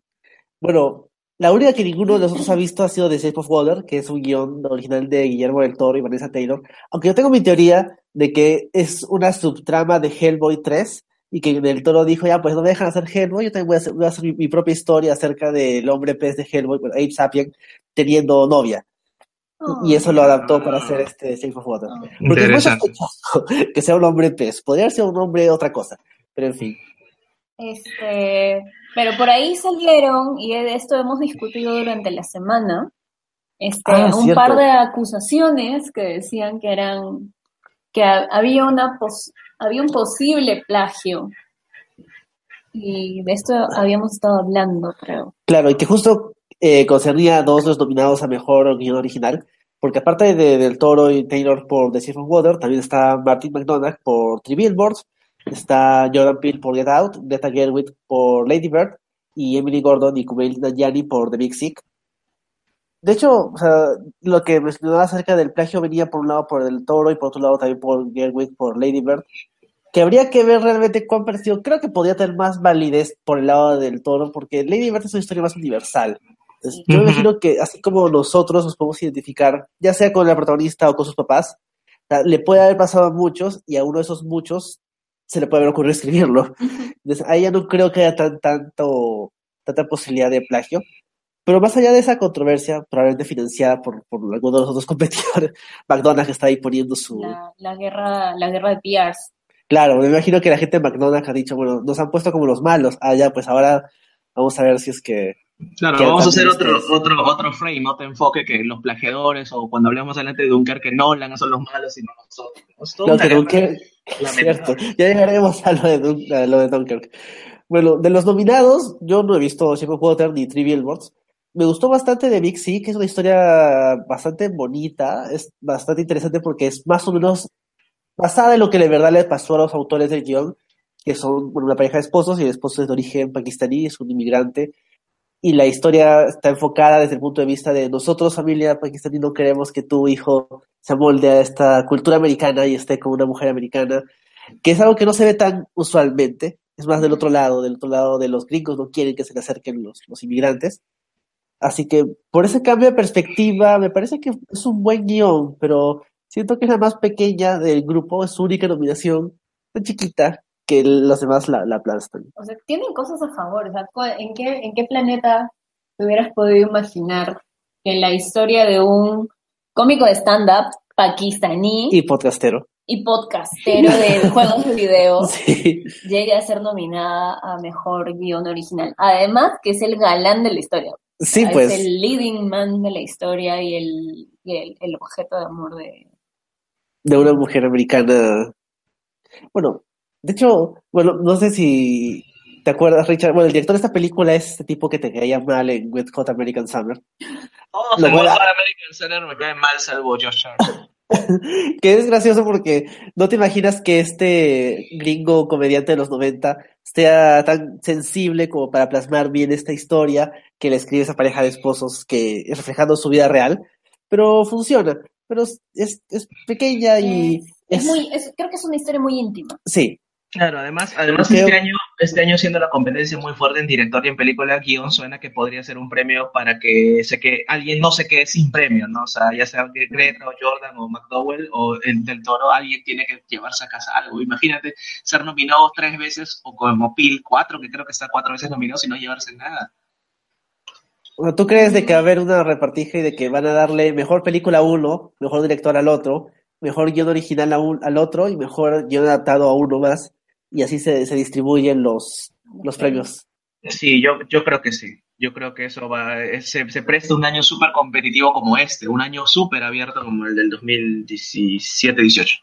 bueno, la única que ninguno de nosotros ha visto ha sido The Shape of Water, que es un guion original de Guillermo del Toro y Vanessa Taylor. Aunque yo tengo mi teoría de que es una subtrama de Hellboy 3 y que Del Toro dijo, ya, pues no me dejan hacer Hellboy, yo también voy a hacer, mi, propia historia acerca del hombre pez de Hellboy, bueno, Abe Sapien, teniendo novia y eso lo adaptó para hacer este Shape of Water. Porque es muy que sea un hombre pez. Podría ser un hombre otra cosa, pero en fin. Este, pero por ahí salieron, y de esto hemos discutido durante la semana, este, ah, un par de acusaciones que decían que eran, que había una había un posible plagio. Y de esto habíamos estado hablando, creo. Claro, y que justo eh, concernía a dos los nominados a mejor guion original, porque aparte de Del Toro y Taylor por The Shape of Water, también está Martin McDonagh por Three Billboards, está Jordan Peele por Get Out, Greta Gerwig por Lady Bird y Emily Gordon y Kumail Nanjiani por The Big Sick. De hecho, o sea, lo que mencionaba acerca del plagio venía por un lado por Del Toro y por otro lado también por Gerwig por Lady Bird, que habría que ver realmente cuán parecido. Creo que podría tener más validez por el lado del Toro, porque Lady Bird es una historia más universal. Yo me imagino que así como nosotros nos podemos identificar, ya sea con la protagonista o con sus papás, le puede haber pasado a muchos y a uno de esos muchos se le puede haber ocurrido escribirlo. Entonces, ahí ya no creo que haya tan, tanto, tanta posibilidad de plagio. Pero más allá de esa controversia, probablemente financiada por, por alguno de los otros competidores, McDonald's está ahí poniendo su... La, guerra, la guerra de PRs. Claro, me imagino que la gente de McDonald's ha dicho, bueno, nos han puesto como los malos. Ah, ya, pues ahora vamos a ver si es que Claro, vamos a hacer otro, otro, otro frame, otro enfoque que los plagiadores o cuando hablemos adelante de Dunkerque, Nolan son los malos y no nosotros. No, que Dunkerque, cierto. Ya llegaremos a lo de, a lo de Dunkerque. Bueno, de los nominados, yo no he visto Shape of ni Three Billboards. Me gustó bastante de Big C, que es una historia bastante bonita, es bastante interesante porque es más o menos basada en lo que de verdad le pasó a los autores del guion, que son una pareja de esposos y el esposo es de origen pakistaní, es un inmigrante y la historia está enfocada desde el punto de vista de nosotros, familia pakistaní, no queremos que tu hijo se molde a esta cultura americana y esté con una mujer americana, que es algo que no se ve tan usualmente, es más del otro lado, del otro lado de los gringos no quieren que se le acerquen los, los inmigrantes. Así que por ese cambio de perspectiva, me parece que es un buen guion, pero siento que es la más pequeña del grupo, es su única nominación, tan chiquita, que los demás la, la aplastan. O sea, tienen cosas a favor. O sea, ¿en qué, ¿En qué planeta te hubieras podido imaginar que en la historia de un cómico de stand-up pakistaní y podcastero y podcastero de juegos de video llegue a ser nominada a mejor guion original? Además, que es el galán de la historia. Sí, pues. Es el leading man de la historia y el, y el, el objeto de amor de... De una mujer americana. Bueno, de hecho, bueno, no sé si te acuerdas, Richard. Bueno, el director de esta película es este tipo que te caía mal en Wet Hot American Summer. Oh, Hot American Summer me cae mal, salvo Josh que es gracioso porque no te imaginas que este gringo comediante de los 90 sea tan sensible como para plasmar bien esta historia que le escribe esa pareja de esposos que es reflejando su vida real, pero funciona. Pero es, es, pequeña y... Es, muy, creo que es una historia muy íntima. Sí, Claro, además, además este año, este año siendo la competencia muy fuerte en director y en película, guion suena que podría ser un premio para que se que alguien no se quede sin premio, ¿no? O sea, ya sea Greta o Jordan o McDowell o el del Toro, alguien tiene que llevarse a casa algo. Imagínate ser nominado tres veces o como Pil cuatro, que creo que está cuatro veces nominado sin no llevarse nada. ¿Tú crees de que va a haber una repartija y de que van a darle mejor película a uno, mejor director al otro, mejor guion original a un, al otro y mejor guion adaptado a uno más? Y así se, se distribuyen los, los premios. Sí, yo, yo creo que sí. Yo creo que eso va, se, se presta un año súper competitivo como este, un año súper abierto como el del 2017-18.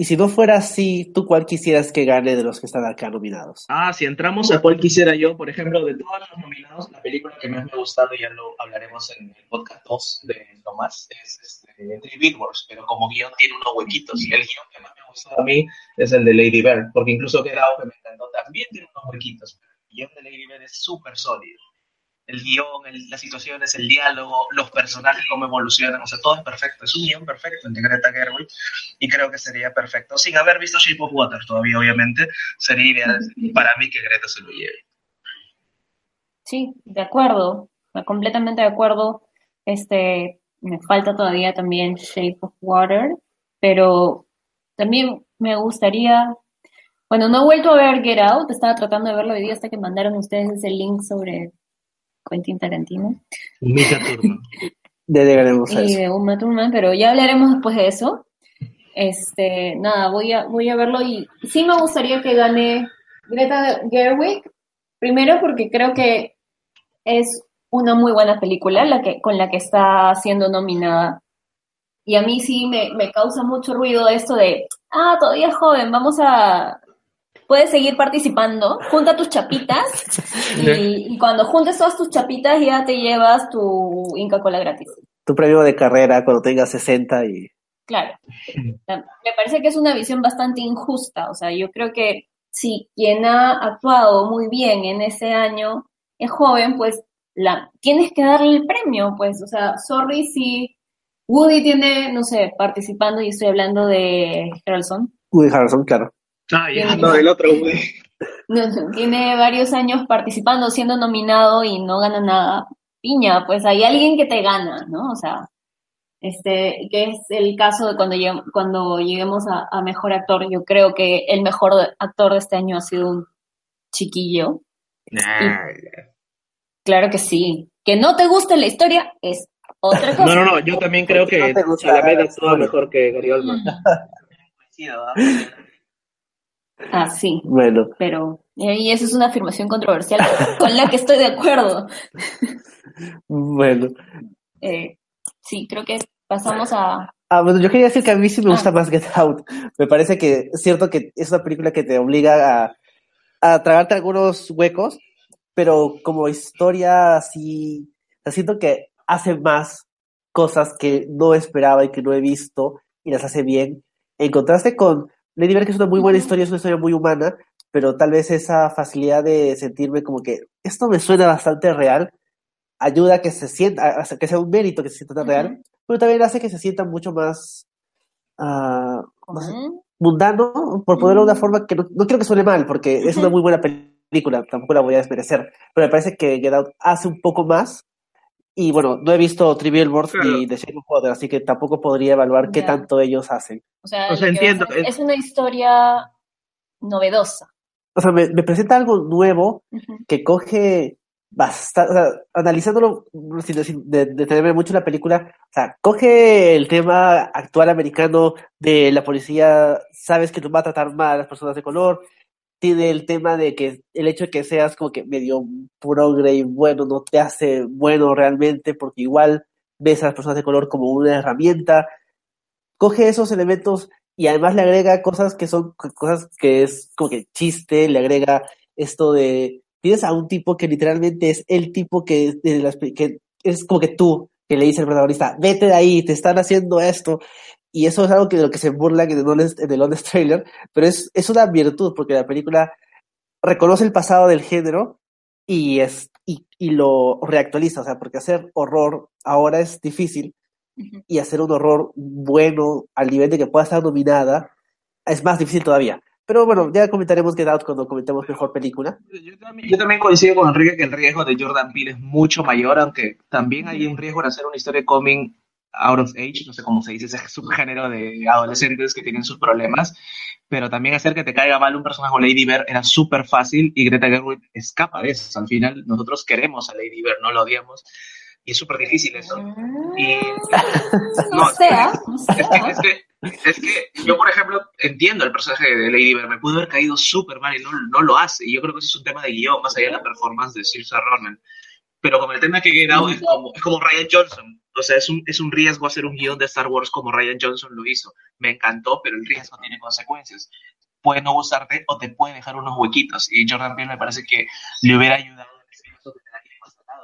Y si no fuera así, ¿tú cuál quisieras que gane de los que están acá nominados? Ah, si entramos a cuál quisiera yo, por ejemplo, de todos los nominados, la película que más me ha gustado, ya lo hablaremos en el podcast 2 de lo más, es este, Three Wars, pero como guion tiene unos huequitos. Y el guion que más me a mí es el de Lady Bird, porque incluso que me encantó, también tiene unos huequitos, pero el guion de Lady Bird es súper sólido. El guion, las situaciones, el diálogo, los personajes, cómo evolucionan, o sea, todo es perfecto. Es un guion perfecto en Greta Gerwig y creo que sería perfecto. Sin haber visto Shape of Water todavía, obviamente, sería ideal para mí que Greta se lo lleve. Sí, de acuerdo, completamente de acuerdo. Este, me falta todavía también Shape of Water, pero también me gustaría, bueno, no he vuelto a ver Get Out, estaba tratando de verlo hoy día hasta que mandaron ustedes ese link sobre Quentin Tarantino. Mika Thurman. y de Uma Thurman, pero ya hablaremos después de eso. Este, nada, voy a, voy a verlo y sí me gustaría que gane Greta Gerwig, primero porque creo que es una muy buena película la que, con la que está siendo nominada. Y a mí sí me, me causa mucho ruido esto de, ah, todavía es joven, vamos a, puedes seguir participando, junta tus chapitas y, cuando juntes todas tus chapitas ya te llevas tu Inca Cola gratis. Tu premio de carrera cuando tengas 60 y... Claro. Me parece que es una visión bastante injusta, o sea, yo creo que si quien ha actuado muy bien en ese año es joven, pues la, tienes que darle el premio, pues, o sea, sorry si Woody tiene, no sé, participando, y estoy hablando de Harrelson. Woody Harrelson, claro. Ah, ya, no, del otro Woody. tiene varios años participando, siendo nominado y no gana nada. Piña, pues hay alguien que te gana, ¿no? O sea, este, que es el caso de cuando, cuando lleguemos a, mejor actor. Yo creo que el mejor actor de este año ha sido un chiquillo. claro que sí. Que no te guste la historia es otra cosa. No, no, no, yo también creo que Chalamet todo mejor que Gary Oldman. Ah, sí. Bueno. Pero Y eso es una afirmación controversial con la que estoy de acuerdo. Bueno. Eh, sí, creo que pasamos a... Ah, bueno, yo quería decir que a mí sí me gusta ah. más Get Out. Me parece que es cierto que es una película que te obliga a, a tragarte algunos huecos, pero como historia así, siento que hace más cosas que no esperaba y que no he visto y las hace bien. En contraste con Lady Bird, que es una muy buena historia, es una historia muy humana, pero tal vez esa facilidad de sentirme como que esto me suena bastante real, ayuda a que se sienta, a que sea un mérito que se sienta tan real, pero también hace que se sienta mucho más uh, mundano, por ponerlo de una forma que no, creo que suene mal, porque es una muy buena película, tampoco la voy a desmerecer, pero me parece que Get Out hace un poco más. Y bueno, no he visto Trivial World ni The Shape of así que tampoco podría evaluar qué tanto ellos hacen. O sea, entiendo. Es, una historia novedosa. O sea, me, presenta algo nuevo que coge bastante, o sea, analizándolo sin, detenerme mucho la película, o sea, coge el tema actual americano de la policía, sabes que nos va a tratar mal a las personas de color, tiene el tema de que el hecho de que seas como que medio progre y bueno no te hace bueno realmente porque igual ves a las personas de color como una herramienta, coge esos elementos y además le agrega cosas que son cosas que es como que chiste, le agrega esto de tienes a un tipo que literalmente es el tipo que, es como que tú, que le dice al protagonista, vete de ahí, te están haciendo esto. Y eso es algo que de lo que se burla en el Honest, en el Honest Trailer, pero es, es una virtud, porque la película reconoce el pasado del género y, es, y, y lo reactualiza, o sea, porque hacer horror ahora es difícil y hacer un horror bueno al nivel de que pueda estar nominada es más difícil todavía. Pero bueno, ya comentaremos Get Out cuando comentemos mejor película. Yo también, coincido con Enrique que el riesgo de Jordan Peele es mucho mayor, aunque también hay un riesgo de hacer una historia coming out of age, no sé cómo se dice, ese subgénero de adolescentes que tienen sus problemas, pero también hacer que te caiga mal un personaje como Lady Bird era súper fácil y Greta Gerwig escapa de eso. Al final nosotros queremos a Lady Bird, no lo odiamos y es súper difícil eso. Y, no, sea, es, que, es, que, yo, por ejemplo, entiendo el personaje de Lady Bird, me pudo haber caído súper mal y no, no, lo hace. Y yo creo que eso es un tema de guion, más allá de la performance de Saoirse Ronan. Pero como el tema que he quedado es como, es como Ryan Johnson. O sea, es un, es un riesgo hacer un guion de Star Wars como Ryan Johnson lo hizo. Me encantó, pero el riesgo tiene consecuencias. Puede no gustarte o te puede dejar unos huequitos. Y Jordan Peele me parece que le hubiera ayudado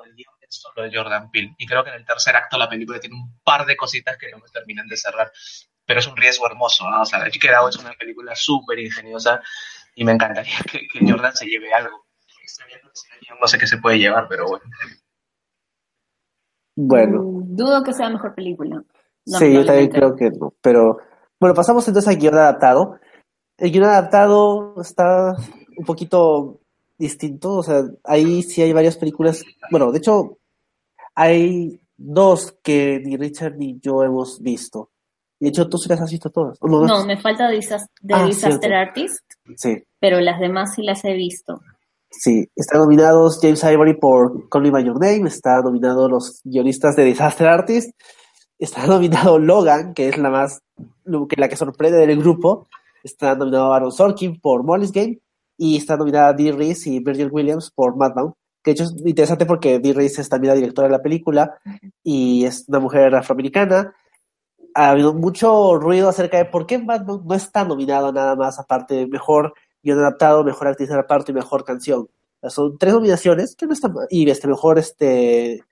el guion solo de Jordan Peele. Y creo que en el tercer acto la película tiene un par de cositas que no me terminan de cerrar. Pero es un riesgo hermoso, ¿no? O sea, Get Out es una película súper ingeniosa y me encantaría que, Jordan se lleve algo. No sé qué se puede llevar, pero bueno. Bueno. Mm, dudo que sea mejor película. sí, yo también creo que no. Pero bueno, pasamos entonces al guion adaptado. El guion adaptado está un poquito distinto, o sea, ahí sí hay varias películas, bueno, de hecho, hay dos que ni Richard ni yo hemos visto. De hecho, tú sí las has visto todas. No, me falta de ah, Disaster Artist. Sí. Pero las demás sí las he visto. Sí, están nominados James Ivory por Call Me By Your Name, está nominado los guionistas de Disaster Artist, está nominado Logan, que es la más, la que sorprende del grupo, está nominado Aaron Sorkin por Molly's Game, y está nominada Dee Reese y Virgil Williams por Madman, que de hecho es interesante porque Dee Reese es también la directora de la película y es una mujer afroamericana. Ha habido mucho ruido acerca de por qué Madman no está nominado nada más, aparte de mejor guion adaptado, mejor actriz de reparto y mejor canción. son tres nominaciones que no están y este mejor este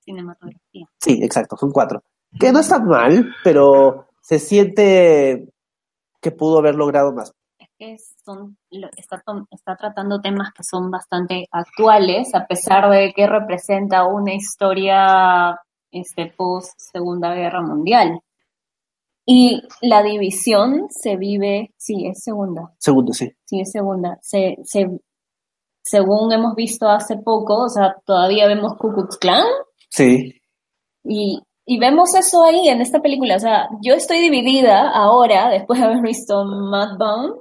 cinematografía. Sí, exacto, son cuatro. Que no está mal, pero se siente que pudo haber logrado más que son, está, está tratando temas que son bastante actuales, a pesar de que representa una historia este, post Segunda Guerra Mundial. Y la división se vive, sí, es segunda. Segunda, sí. Sí, es segunda. Se, se, según hemos visto hace poco, o sea, todavía vemos Ku Klux Klan. Sí. Y, y vemos eso ahí en esta película. O sea, yo estoy dividida ahora, después de haber visto Bone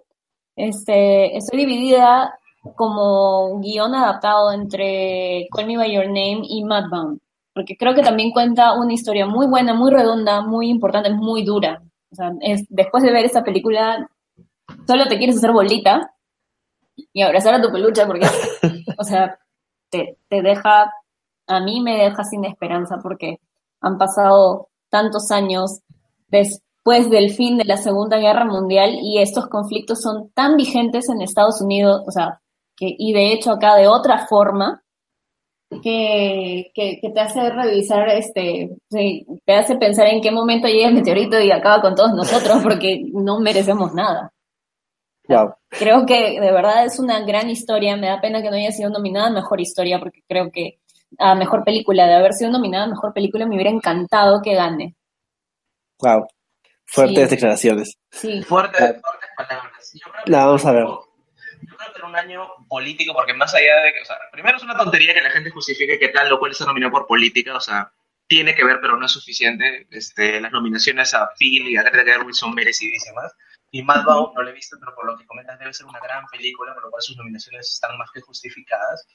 este, estoy dividida como guion adaptado entre Call Me By Your Name y Madbound, porque creo que también cuenta una historia muy buena, muy redonda, muy importante, muy dura. O sea, es, después de ver esta película, solo te quieres hacer bolita y abrazar a tu peluche porque, o sea, te, te deja, a mí me deja sin esperanza porque han pasado tantos años después del fin de la Segunda Guerra Mundial y estos conflictos son tan vigentes en Estados Unidos, o sea, que, y de hecho acá de otra forma, que, que, te hace revisar, este, te hace pensar en qué momento llega el meteorito y acaba con todos nosotros porque no merecemos nada. Creo que de verdad es una gran historia. Me da pena que no haya sido nominada a mejor historia porque creo que a mejor película, de haber sido nominada a mejor película, me hubiera encantado que gane. Wow. Fuertes declaraciones. Sí. Fuertes, fuertes palabras. La vamos a ver un año político, porque más allá de que, o sea, primero es una tontería que la gente justifique que tal lo cual se nominó por política, o sea, tiene que ver, pero no es suficiente. Este, las nominaciones a Phil y a Greta Gerwig son merecidísimas. Y Madbound no lo he visto, pero por lo que comentas debe ser una gran película, por lo cual sus nominaciones están más que justificadas.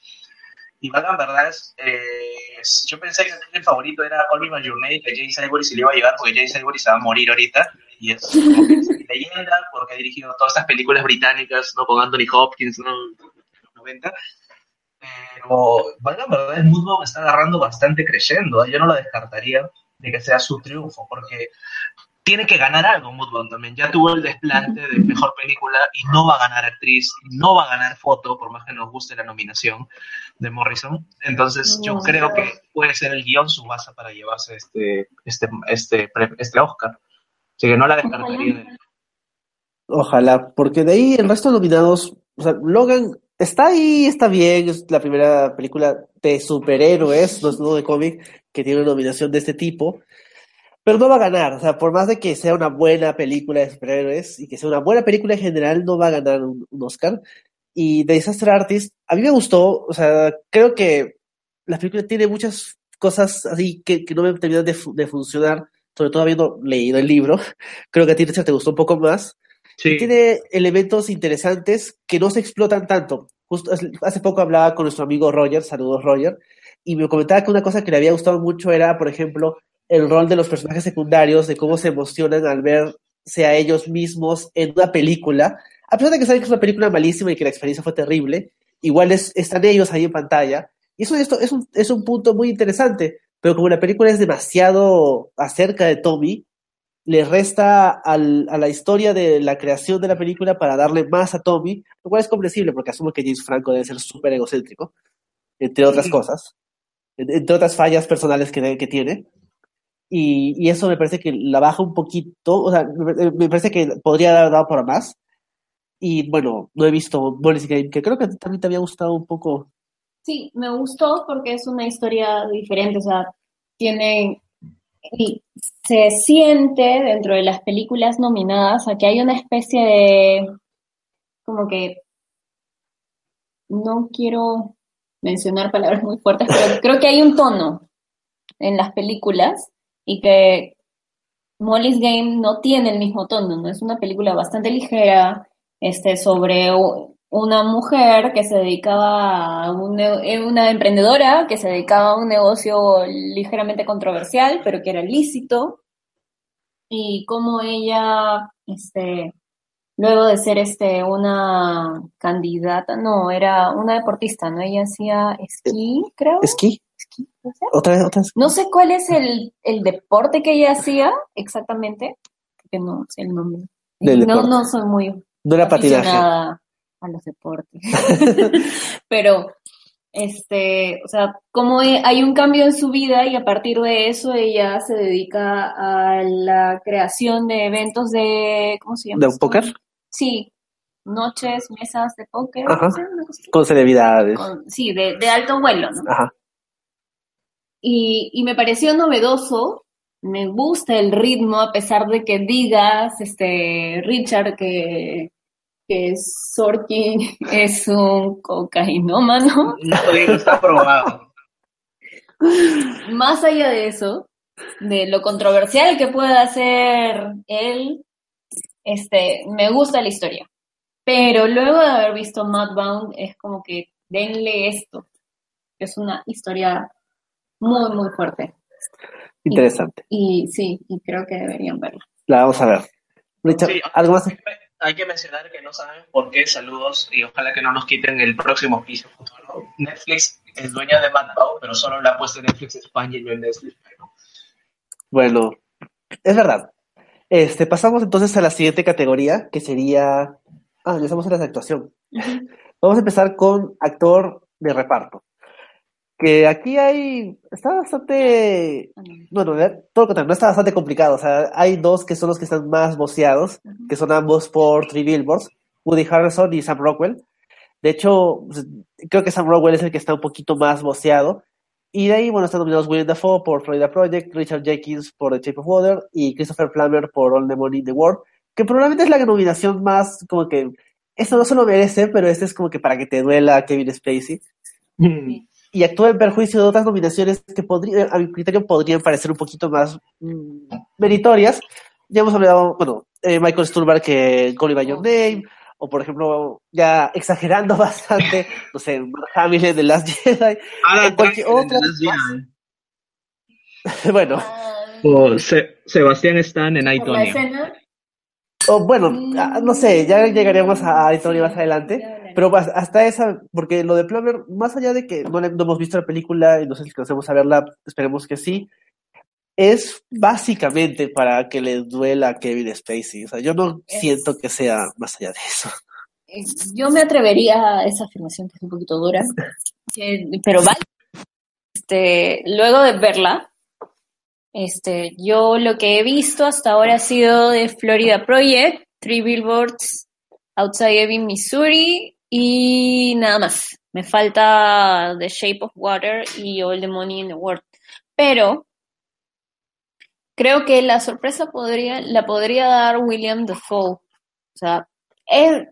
Y Madbound, verdad, es, eh, yo pensé que el favorito era Call Me By Your Name, que James Ivory se le iba a llevar, porque James Ivory se va a morir ahorita y es leyenda porque ha dirigido todas estas películas británicas, ¿no? Con Anthony Hopkins, ¿no? Los 90. Pero, bueno, verdad, el Moonbound está agarrando bastante creyendo. ¿eh? Yo no lo descartaría de que sea su triunfo, porque tiene que ganar algo Moonbound también. Ya tuvo el desplante de mejor película y no va a ganar actriz, no va a ganar foto, por más que nos guste la nominación de Morrison. Entonces, yo creo que puede ser el guion su base para llevarse este, este, este, este Oscar. Así que no la descartaría. Ojalá, porque de ahí el resto de nominados, o sea, Logan está ahí, está bien, es la primera película de superhéroes, no es de cómic, que tiene una nominación de este tipo, pero no va a ganar, o sea, por más de que sea una buena película de superhéroes y que sea una buena película en general, no va a ganar un, Oscar. Y The Disaster Artist, a mí me gustó, o sea, creo que la película tiene muchas cosas así que, no me terminan de, de funcionar sobre todo habiendo leído el libro, creo que a ti te gustó un poco más. Tiene elementos interesantes que no se explotan tanto. Justo hace poco hablaba con nuestro amigo Roger, saludos Roger, y me comentaba que una cosa que le había gustado mucho era, por ejemplo, el rol de los personajes secundarios, de cómo se emocionan al verse a ellos mismos en una película. A pesar de que saben que es una película malísima y que la experiencia fue terrible, igual están ellos ahí en pantalla. Y eso esto es, un, es un punto muy interesante, pero como la película es demasiado acerca de Tommy, le resta al, a la historia de la creación de la película para darle más a Tommy, lo cual es comprensible porque asumo que James Franco debe ser súper egocéntrico, entre otras cosas, entre otras fallas personales que, que tiene. Y, eso me parece que la baja un poquito, o sea, me, parece que podría haber dado para más. Y bueno, no he visto Boris Game, que creo que también te había gustado un poco Sí, me gustó porque es una historia diferente, o sea, tiene se siente dentro de las películas nominadas a que hay una especie de como que no quiero mencionar palabras muy fuertes, pero creo que hay un tono en las películas y que Molly's Game no tiene el mismo tono, ¿no? Es una película bastante ligera, este, sobre una mujer que se dedicaba a un, eh, una emprendedora que se dedicaba a un negocio ligeramente controversial, pero que era lícito, y cómo ella, este, luego de ser este una candidata, no, era una deportista, ¿no? Ella hacía esquí, creo. ¿Esquí? ¿Otra vez, otra vez? No sé cuál es el, el deporte que ella hacía exactamente, porque no sé el nombre. no, no soy muy... No era patinaje a los deportes. Pero, este, o sea, como hay un cambio en su vida y a partir de eso ella se dedica a la creación de eventos de, ¿cómo se llama? ¿De póker? Sí, noches, mesas de póker. Con celebridades. sí, de, de, alto vuelo, ¿no? Ajá. Y, y me pareció novedoso me gusta el ritmo, a pesar de que digas, este, Richard, que que Sorkin es un cocainómano. No está probado. Más allá de eso, de lo controversial que pueda ser él, este, me gusta la historia. Pero luego de haber visto Mudbound, es como que denle esto. Es una historia muy, muy fuerte. Interesante. Y, sí, y creo que deberían verla. La vamos a ver. Richard, ¿algo más? hay que mencionar que no saben por qué, saludos, y ojalá que no nos quiten el próximo piso futuro. Netflix es dueña de Mad pero solo la ha puesto en Netflix España y no en Netflix Bueno, es verdad. Este, pasamos entonces a la siguiente categoría, que sería... Ah, ya estamos en la actuación. Vamos a empezar con actor de reparto. Que aquí hay... Está bastante... Bueno, todo lo contrario, no está bastante complicado. O sea, hay dos que son los que están más boceados, que son ambos por Three Billboards, Woody Harrelson y Sam Rockwell. De hecho, pues, creo que Sam Rockwell es el que está un poquito más boceado. Y de ahí, bueno, están nominados William Dafoe por Florida Project, Richard Jenkins por The Shape of Water y Christopher Plummer por All the Money in the World, que probablemente es la nominación más como que, eso no se lo merece, pero este es como que para que te duela Kevin Spacey. Y actúa en perjuicio de otras nominaciones que podría, a mi criterio podrían parecer un poquito más mm, meritorias. Ya hemos hablado, bueno, eh, Michael Stuhlbarg que Call By Your Name, o por ejemplo, ya exagerando bastante, no sé, Hamilton de Last Jedi, o cualquier otra. bueno. O Sebastián Stan en Aitonia. O bueno, ah, no sé, ya llegaremos a Aitonia más adelante. Pero hasta esa, porque lo de Plummer, más allá de que no, no hemos visto la película y no sé si alcanzamos a verla, esperemos que sí, es básicamente para que le duela a Kevin Spacey. O sea, yo no siento que sea más allá de eso. Yo me atrevería a esa afirmación que es un poquito dura, pero vale. Este, luego de verla, este, yo lo que he visto hasta ahora ha sido de Florida Project, Three Billboards Outside Ebbing, Missouri y nada más. Me falta The Shape of Water y All the Money in the World. Pero creo que la sorpresa podría, la podría dar William Dafoe. O sea, él,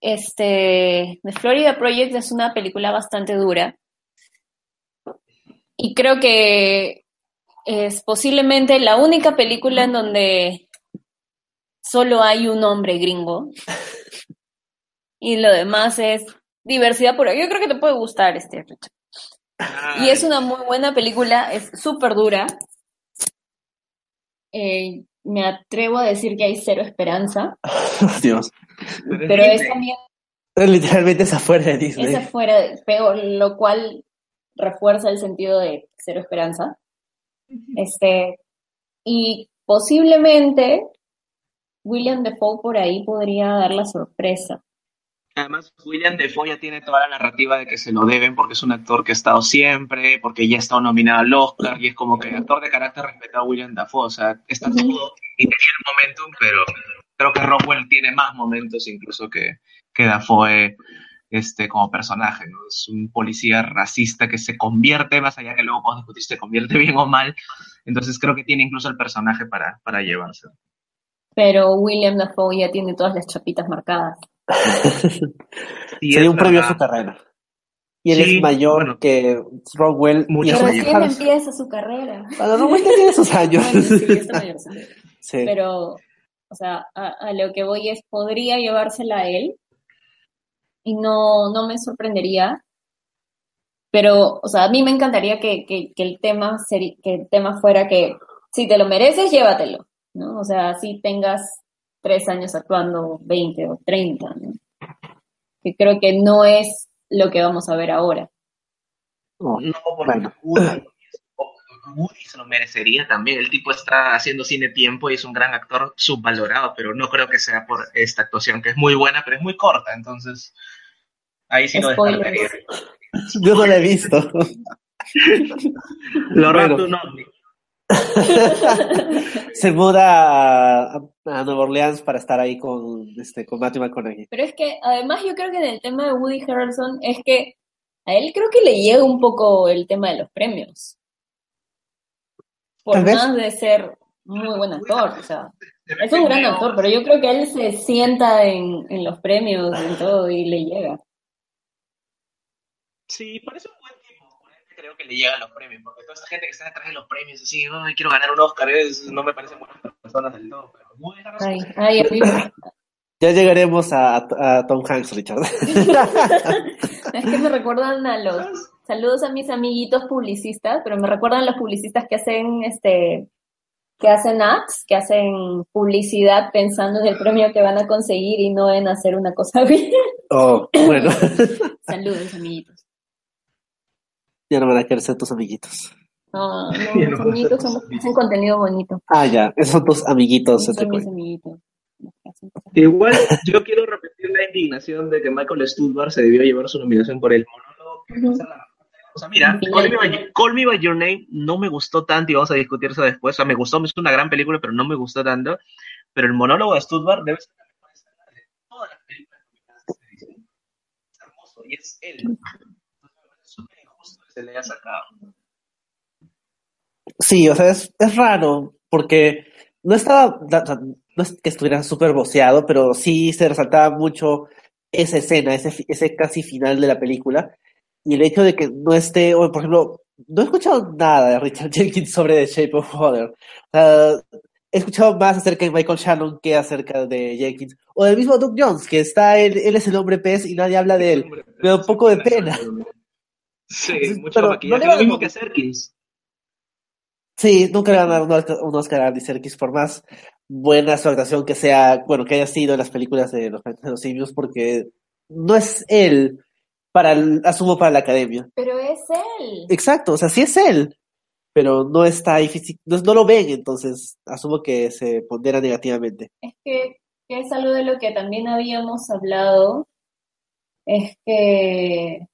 este, The Florida Project es una película bastante dura. Y creo que es posiblemente la única película en donde solo hay un hombre gringo. Y lo demás es diversidad pura. Yo creo que te puede gustar este, Y es una muy buena película, es súper dura. Eh, me atrevo a decir que hay cero esperanza. Dios. Pero es también. Literalmente es afuera de Disney. Es afuera, de, peor, lo cual refuerza el sentido de cero esperanza. Este, y posiblemente William Defoe por ahí podría dar la sorpresa. Además, William Defoe ya tiene toda la narrativa de que se lo deben porque es un actor que ha estado siempre, porque ya ha estado nominado al Oscar y es como que actor de carácter respetado a William Defoe. O sea, está todo y tenía el momentum, pero creo que Rockwell tiene más momentos incluso que, que Dafoe este, como personaje. ¿no? Es un policía racista que se convierte, más allá que luego podemos discutir se convierte bien o mal. Entonces creo que tiene incluso el personaje para, para llevarse. Pero William Dafoe ya tiene todas las chapitas marcadas. Sería un premio a su carrera. Y él es mayor que Rockwell. Pero recién empieza su carrera. Bueno, Rockwell tiene sus años. Pero, o sea, a, lo que voy es, podría llevársela a él y no, no me sorprendería. Pero, o sea, a mí me encantaría que, que, el tema que el tema fuera que si te lo mereces, llévatelo, ¿no? O sea, si tengas tres años actuando 20 o 30, ¿no? que creo que no es lo que vamos a ver ahora. No, porque Woody, se lo merecería también. El tipo está haciendo cine tiempo y es un gran actor subvalorado, pero no creo que sea por esta actuación, que es muy buena, pero es muy corta, entonces ahí sí lo descartaría. Yo no la he visto. lo no. se muda a, Nueva Orleans para estar ahí con, este, con Matthew McConaughey. Pero es que además yo creo que en el tema de Woody Harrelson es que a él creo que le llega un poco el tema de los premios. Por más de ser muy buen actor, o sea, es un gran actor, pero yo creo que él se sienta en, en los premios y todo y le llega. Sí, parece un buen creo que le llegan los premios, porque toda esa gente que está detrás de los premios, así, quiero ganar un Oscar, no me parecen buenas personas del todo, pero muy ay, ay, Ya llegaremos a, Tom Hanks, Richard. es que me recuerdan a los saludos a mis amiguitos publicistas, pero me recuerdan a los publicistas que hacen este que hacen ads, que hacen publicidad pensando en el premio que van a conseguir y no en hacer una cosa bien. Oh, bueno. Saludos, amiguitos. Ya no van a querer ser tus amiguitos. No, no, los amiguitos son, hacen contenido bonito. Ah, ya, esos son tus amiguitos. Son mis amiguitos. Igual yo quiero repetir la indignación de que Michael Stuhlbarg se debió llevar su nominación por el monólogo. O sea, mira, Call me, by, Call me, by, Your Name no me gustó tanto y vamos a discutir eso después. O sea, me gustó, es una gran película, pero no me gustó tanto. Pero el monólogo de Stuttgart debe ser la mejor escena de todas las películas de Es hermoso y es él. Entonces, es súper injusto que se le haya sacado. Sí, o sea, es, es raro porque no estaba, no es que estuviera súper voceado, pero sí se resaltaba mucho esa escena, ese, ese casi final de la película. Y el hecho de que no esté, o por ejemplo, no he escuchado nada de Richard Jenkins sobre The Shape of Water. Uh, he escuchado más acerca de Michael Shannon que acerca de Jenkins. O del mismo Doug Jones, que está, él, él es el hombre pez y nadie habla de él. Me da un poco de pena. Sí, mucho pero maquillaje. No lo mismo que Serkins. Sí, nunca le van a dar un Oscar a Andy Serkis por más buena su actuación que sea, bueno, que haya sido en las películas de los, de los simios, porque no es él para el, asumo para la academia. Pero es él. Exacto, o sea, sí es él, pero no está ahí, no, no lo ven, entonces asumo que se pondera negativamente. Es que, que es algo de lo que también habíamos hablado, es que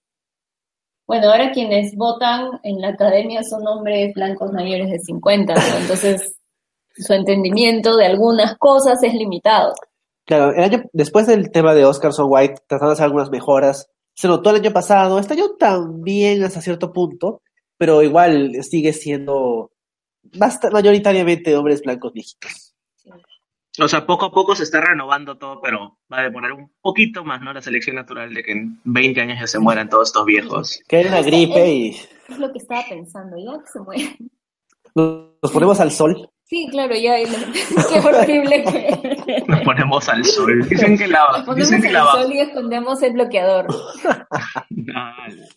bueno, ahora quienes votan en la academia son hombres blancos mayores de 50, ¿no? entonces su entendimiento de algunas cosas es limitado. Claro, el año, después del tema de Oscar So White, tratando de hacer algunas mejoras, se notó el año pasado, este año también hasta cierto punto, pero igual sigue siendo mayoritariamente hombres blancos viejitos. O sea, poco a poco se está renovando todo, pero va a demorar un poquito más, ¿no? La selección natural de que en 20 años ya se mueran todos estos viejos. Que hay una gripe y... Es lo que estaba pensando, ya que se mueren. Nos ponemos al sol. Sí, claro, ya. Qué horrible que. Nos ponemos al sol. Dicen que la. Nos ponemos dicen que al la... sol y escondemos el bloqueador. Dale.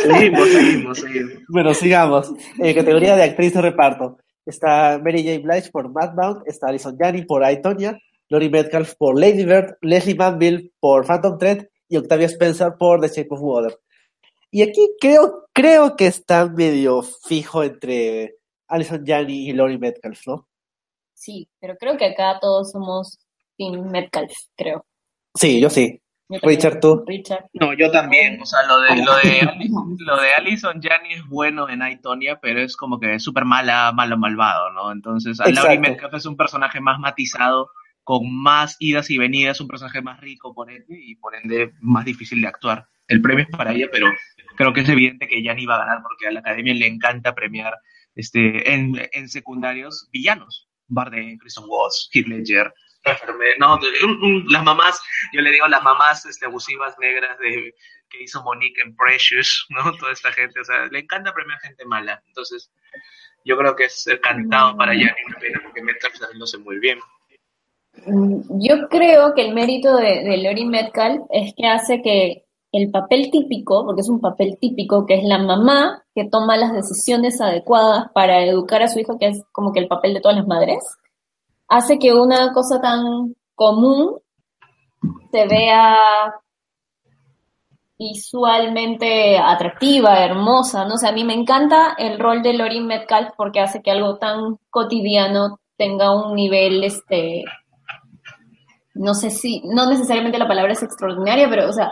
seguimos, seguimos, seguimos. Bueno, sigamos. En categoría de actriz de reparto. Está Mary J. Blige por Madbound, está Alison Janney por I, Tonya, Lori Metcalf por Lady Bird, Leslie Manville por Phantom Thread y Octavia Spencer por The Shape of Water. Y aquí creo, creo que está medio fijo entre Alison Janney y Lori Metcalf, ¿no? Sí, pero creo que acá todos somos Team Metcalf, creo. Sí, yo sí. Richard, tú. Richard. No, yo también. O sea, lo de, lo de, Alison, lo de Alison Janney es bueno en Aitonia, pero es como que súper mala, malo, malvado, ¿no? Entonces, a Laurie Metcalf es un personaje más matizado, con más idas y venidas, un personaje más rico, por ende, y por ende más difícil de actuar. El premio es para ella, pero creo que es evidente que Janney va a ganar porque a la academia le encanta premiar este, en, en secundarios villanos. Barde, Kristen Walsh, Heath Ledger, no, las mamás, yo le digo las mamás este, abusivas negras de que hizo Monique en Precious, ¿no? Toda esta gente, o sea, le encanta premiar gente mala. Entonces, yo creo que es el cantado para Yanni una pena porque Metcalf también lo hace muy bien. Yo creo que el mérito de, de Lori Metcalf es que hace que el papel típico, porque es un papel típico, que es la mamá que toma las decisiones adecuadas para educar a su hijo, que es como que el papel de todas las madres, hace que una cosa tan común se vea visualmente atractiva, hermosa, ¿no? O sea, a mí me encanta el rol de Lori Metcalf porque hace que algo tan cotidiano tenga un nivel, este, no sé si, no necesariamente la palabra es extraordinaria, pero, o sea,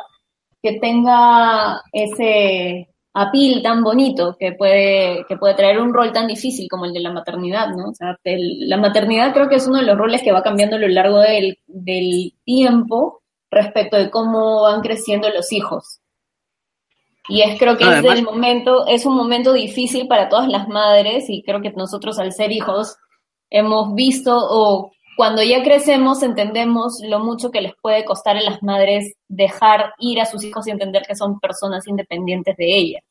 que tenga ese apil tan bonito que puede, que puede traer un rol tan difícil como el de la maternidad, ¿no? O sea, el, la maternidad creo que es uno de los roles que va cambiando a lo largo del, del tiempo respecto de cómo van creciendo los hijos. Y es creo que es el momento, es un momento difícil para todas las madres y creo que nosotros al ser hijos hemos visto o cuando ya crecemos entendemos lo mucho que les puede costar a las madres dejar ir a sus hijos y entender que son personas independientes de ellas.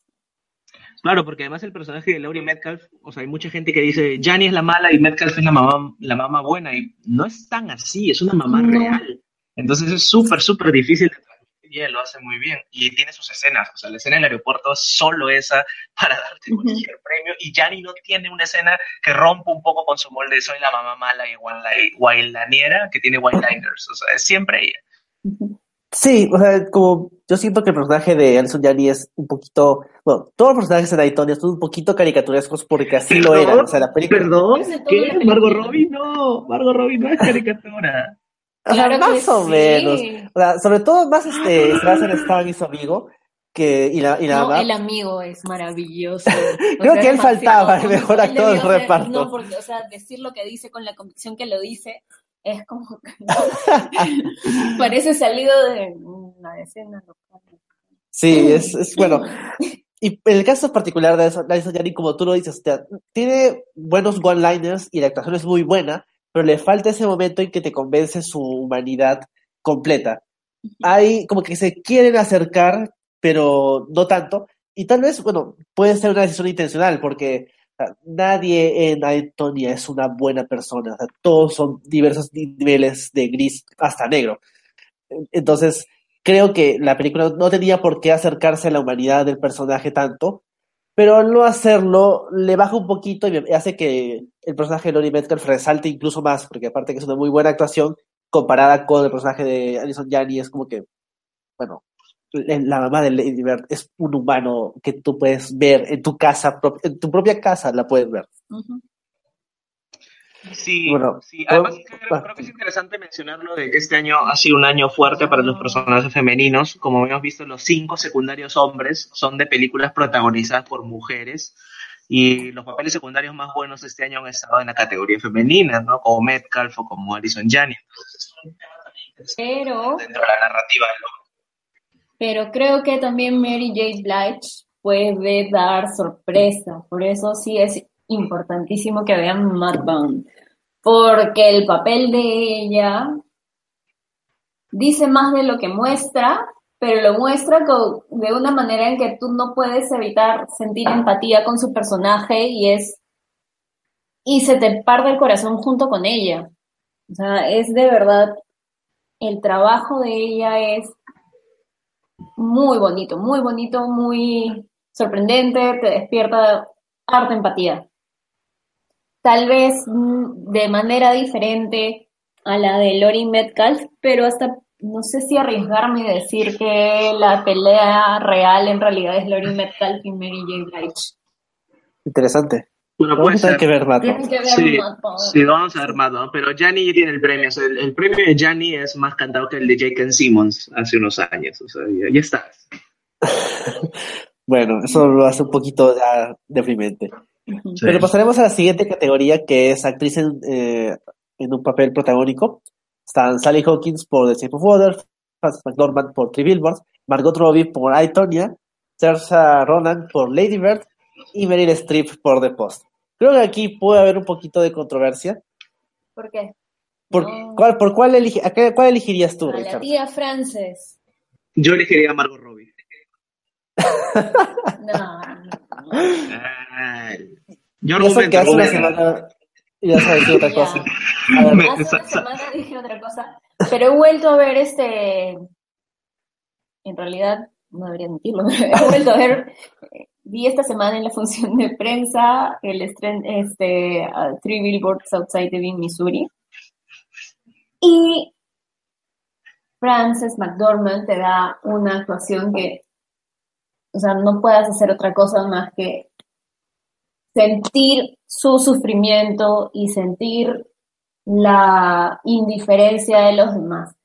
Claro, porque además el personaje de Laurie Metcalf, o sea, hay mucha gente que dice, Jani es la mala y Metcalf es la mamá, la mamá buena, y no es tan así, es una mamá no. real. Entonces es súper, súper difícil de y lo hace muy bien. Y tiene sus escenas, o sea, la escena en el aeropuerto es solo esa para darte cualquier premio. Y Gianni no tiene una escena que rompa un poco con su molde, soy la mamá mala y guailaniera que tiene liners o sea, es siempre ella. Sí, o sea, como yo siento que el personaje de Alison Janney es un poquito, bueno, todos los personajes de Aitonia son un poquito caricaturescos porque así lo eran, o sea, la película... ¿Perdón? ¿Qué? ¿Margot Robbie? No, Margot Robbie no es caricatura. O sea, más o menos. O sea, sobre todo más este, Strasser estaba y su amigo, que, y la, y la no, el amigo es maravilloso. Creo que él faltaba, el mejor actor del reparto. No, porque, o sea, decir lo que dice con la convicción que lo dice, es como parece salido de una escena local. Sí, es, es bueno. Y el caso particular de Alison Janney, como tú lo dices, tiene buenos one-liners y la actuación es muy buena, pero le falta ese momento en que te convence su humanidad completa. Hay como que se quieren acercar, pero no tanto. Y tal vez, bueno, puede ser una decisión intencional, porque nadie en Antonia es una buena persona. todos son diversos niveles de gris hasta negro. Entonces, creo que la película no tenía por qué acercarse a la humanidad del personaje tanto, pero al no hacerlo, le baja un poquito y hace que el personaje de Lori Metcalf resalte incluso más, porque aparte que es una muy buena actuación, comparada con el personaje de Alison Janney, es como que, bueno, la mamá de Lady Bird es un humano que tú puedes ver en tu casa, en tu propia casa la puedes ver. Sí, sí. además creo, que es interesante mencionarlo de que este año ha sido un año fuerte para los personajes femeninos. Como hemos visto, los cinco secundarios hombres son de películas protagonizadas por mujeres y los papeles secundarios más buenos este año han estado en la categoría femenina, ¿no? Como Metcalf o como Alison Janney. Pero... Dentro de la narrativa pero creo que también Mary J. Blige puede dar sorpresa, por eso sí es importantísimo que vean Mudbound, porque el papel de ella dice más de lo que muestra, pero lo muestra de una manera en que tú no puedes evitar sentir empatía con su personaje y es y se te parte el corazón junto con ella. O sea, es de verdad el trabajo de ella es muy bonito, muy bonito, muy sorprendente, te despierta harta empatía. Tal vez mm, de manera diferente a la de Lori Metcalf, pero hasta no sé si arriesgarme a decir que la pelea real en realidad es Lori Metcalf y Mary J. Blige. Interesante. Bueno, puede ser. que ver Mato. sí, sí, vamos a ver Mato, pero Gianni tiene el premio. el, premio de Gianni es más cantado que el de Jake Simmons hace unos años. O sea, ya, está. bueno, eso lo hace un poquito ya deprimente. Pero pasaremos a la siguiente categoría, que es actriz en, eh, en un papel protagónico. Están Sally Hawkins por The Shape of Water, Frances McDormand por Three Billboards, Margot Robbie por I, Tonya, Saoirse Ronan por Lady Bird y Meryl Streep por The Post. Creo que aquí puede haber un poquito de controversia. ¿Por qué? ¿Por, cuál, por cuál, cuál elegirías tú, a La tía Frances. Yo elegiría a Margot Robbie. no, Yo argumento, que hace una semana ya sabes otra cosa. hace una semana dije otra cosa, pero he vuelto a ver este. En realidad, no debería mentirlo, he vuelto a ver vi esta semana en la función de prensa el estreno, este, Three Billboards Outside de Missouri. Y Frances McDormand te da una actuación que, o sea, no puedas hacer otra cosa más que sentir su sufrimiento y sentir la indiferencia de los demás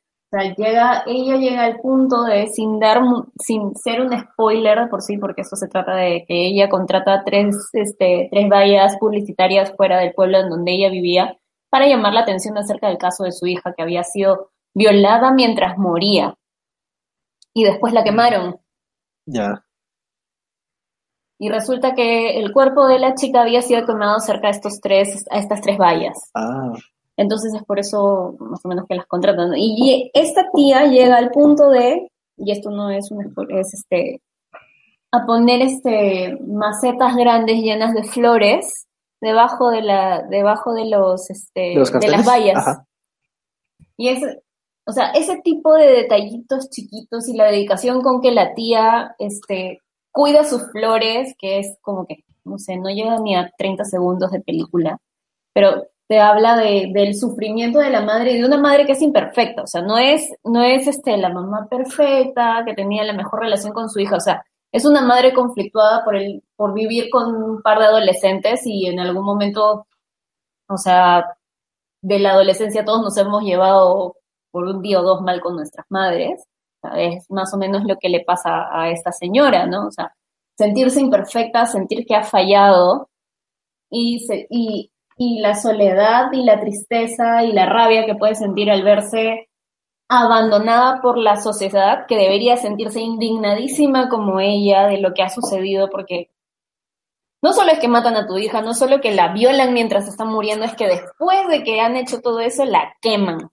llega, ella llega al punto de, sin dar, sin ser un spoiler por sí, porque eso se trata de que ella contrata tres, este, tres vallas publicitarias fuera del pueblo en donde ella vivía para llamar la atención acerca del caso de su hija que había sido violada mientras moría. Y después la quemaron. Ya. Y resulta que el cuerpo de la chica había sido quemado cerca de estos tres, a estas tres vallas. Ah. Entonces es por eso más o menos que las contratan. Y esta tía llega al punto de, y esto no es un es este, a poner este macetas grandes llenas de flores debajo de la, debajo de los, este, ¿De, las vallas. Y es, O sea, ese tipo de detallitos chiquitos y la dedicación con que la tía este, cuida sus flores, que es como que, no sé, no llega ni a 30 segundos de película, pero te habla de, del sufrimiento de la madre y de una madre que es imperfecta, o sea, no es, no es este, la mamá perfecta, que tenía la mejor relación con su hija, o sea, es una madre conflictuada por, el, por vivir con un par de adolescentes y en algún momento, o sea, de la adolescencia todos nos hemos llevado por un día o dos mal con nuestras madres, es más o menos lo que le pasa a esta señora, ¿no? O sea, sentirse imperfecta, sentir que ha fallado y, y, la soledad y la tristeza y la rabia que puede sentir al verse abandonada por la sociedad, que debería sentirse indignadísima como ella de lo que ha sucedido, porque no solo es que matan a tu hija, no solo que la violan mientras está muriendo, es que después de que han hecho todo eso, la queman.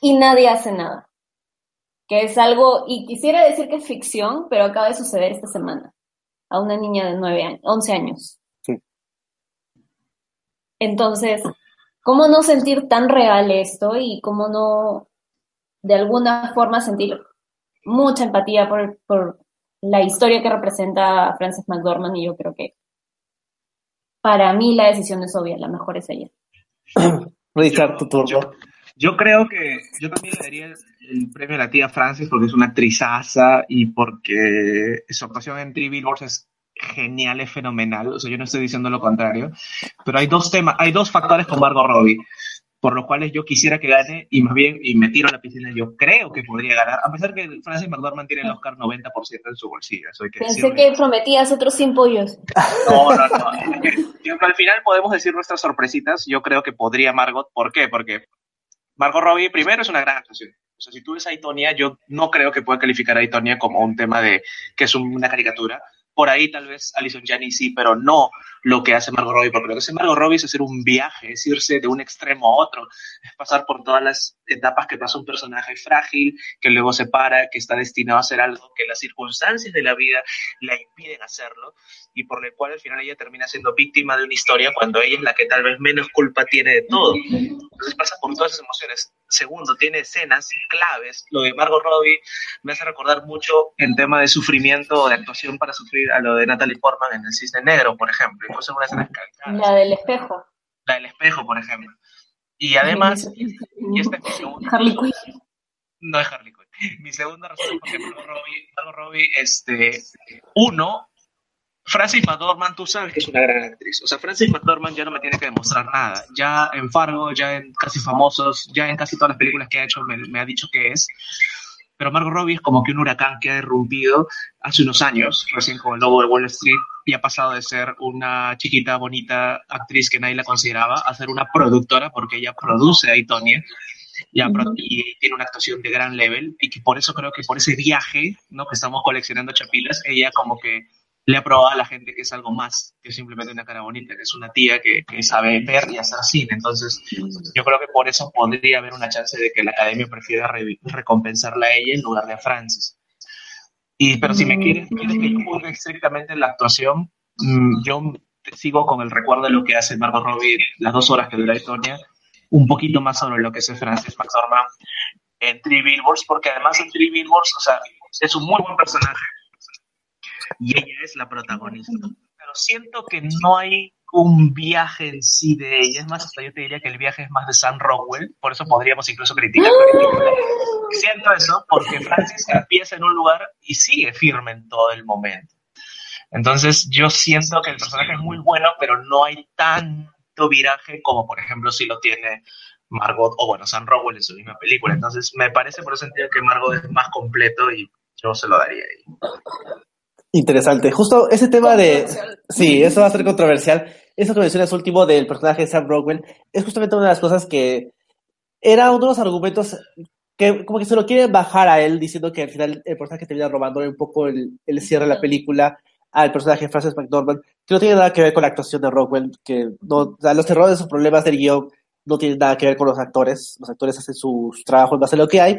Y nadie hace nada. Que es algo, y quisiera decir que es ficción, pero acaba de suceder esta semana, a una niña de 9 años, 11 años. Entonces, ¿cómo no sentir tan real esto y cómo no, de alguna forma, sentir mucha empatía por, por la historia que representa Frances McDormand? Y yo creo que para mí la decisión es obvia, la mejor es ella. Richard, tu turno. Yo, creo que yo también le daría el premio a la tía Frances porque es una actrizaza y porque su actuación en Three Billboards es genial, es fenomenal. O sea, yo no estoy diciendo lo contrario. Pero hay dos temas, hay dos factores con Margot Robbie por los cuales yo quisiera que gane y más bien, y me tiro a la piscina, yo creo que podría ganar, a pesar que Francis McDormand tiene el Oscar 90% en su bolsillo. Eso que Pensé que prometías otros 100 pollos. No, no, no. al final podemos decir nuestras sorpresitas. Yo creo que podría Margot. ¿Por qué? Porque Margot Robbie, primero, es una gran actuación. O sea, si tú ves a Itonia, yo no creo que pueda calificar a Itonia como un tema de que es una caricatura por ahí tal vez Alison Janney sí, pero no lo que hace Margot Robbie, porque lo que hace Margot Robbie es hacer un viaje, es irse de un extremo a otro, es pasar por todas las etapas que pasa un personaje frágil, que luego se para, que está destinado a hacer algo, que las circunstancias de la vida la impiden hacerlo, y por lo cual al final ella termina siendo víctima de una historia cuando ella es la que tal vez menos culpa tiene de todo. Entonces pasa por todas esas emociones. Segundo, tiene escenas claves. Lo de Margot Robbie me hace recordar mucho el tema de sufrimiento o de actuación para sufrir a lo de Natalie Portman en El Cisne Negro, por ejemplo. Incluso una escena La del espejo. La del espejo, por ejemplo. Y además, y esta es mi segunda... Harley Quinn. No es Harley Quinn. Mi segunda razón por qué Margot Robbie, Margot Robbie, este, uno, Francis McDormand, tú sabes que es una gran actriz. O sea, Francis McDormand ya no me tiene que demostrar nada. Ya en Fargo, ya en Casi Famosos, ya en casi todas las películas que ha hecho me, ha dicho que es. Pero Margot Robbie es como que un huracán que ha irrumpido hace unos años, recién con el Lobo de Wall Street, y ha pasado de ser una chiquita, bonita actriz que nadie la consideraba a ser una productora, porque ella produce a Itonia, y, y, tiene una actuación de gran level, y que por eso creo que por ese viaje, ¿no? que estamos coleccionando chapilas, ella como que le ha probado a la gente que es algo más que simplemente una cara bonita, que es una tía que, sabe ver y hacer cine. Entonces, yo creo que por eso podría haber una chance de que la academia prefiera recompensarla a ella en lugar de a Francis. Y, pero si me mm. quieres, quieres que yo juzgue estrictamente la actuación, mm, yo sigo con el recuerdo de lo que hace Margot Robbie las dos horas que dura Itonia, un poquito más sobre lo que hace Francis McDormand en Three Billboards, porque además en Three Billboards, o sea, es un muy buen personaje y ella es la protagonista. Pero siento que no hay un viaje en sí de ella. Es más, hasta yo te diría que el viaje es más de Sam Rockwell, por eso podríamos incluso criticar. Siento eso porque Francis empieza en un lugar y sigue firme en todo el momento. Entonces yo siento que el personaje es muy bueno, pero no hay tanto viraje como por ejemplo si lo tiene Margot o bueno, Sam Rockwell en su misma película. Entonces me parece por ese sentido que Margot es más completo y yo se lo daría ahí. Interesante. Justo ese tema de... Sí, eso va a ser controversial. Eso que mencionas último del personaje de Sam Rockwell es justamente una de las cosas que era uno de los argumentos que como que se lo quieren bajar a él diciendo que al final el personaje termina robando un poco el, el cierre de la película al personaje de Francis McDormand, que no tiene nada que ver con la actuación de Rockwell, que no, o sea, los errores o problemas del guion no tienen nada que ver con los actores, los actores hacen su trabajo en base a lo que hay,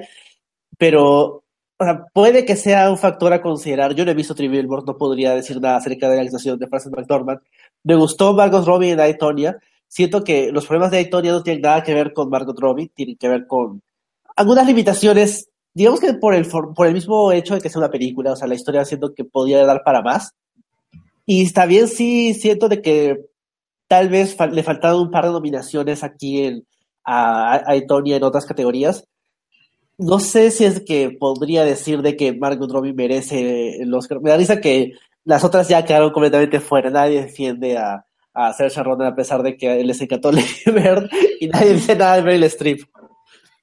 pero o sea, puede que sea un factor a considerar. Yo no he visto Three no podría decir nada acerca de la actuación de Frances McDormand. Me gustó Margot Robbie en Aitonia, siento que los problemas de Itonia no tienen nada que ver con Margot Robbie, tienen que ver con algunas limitaciones, digamos que por el, por el mismo hecho de que sea una película, o sea, la historia siento que podría dar para más. Y bien, sí, siento de que tal vez le faltaron un par de nominaciones aquí en, a, a en otras categorías. No sé si es que podría decir de que Margot Robbie merece el Oscar. Me da risa que las otras ya quedaron completamente fuera. Nadie defiende a, a Saoirse Ronan a pesar de que les encantó Lady Bird y nadie dice nada de Meryl Streep.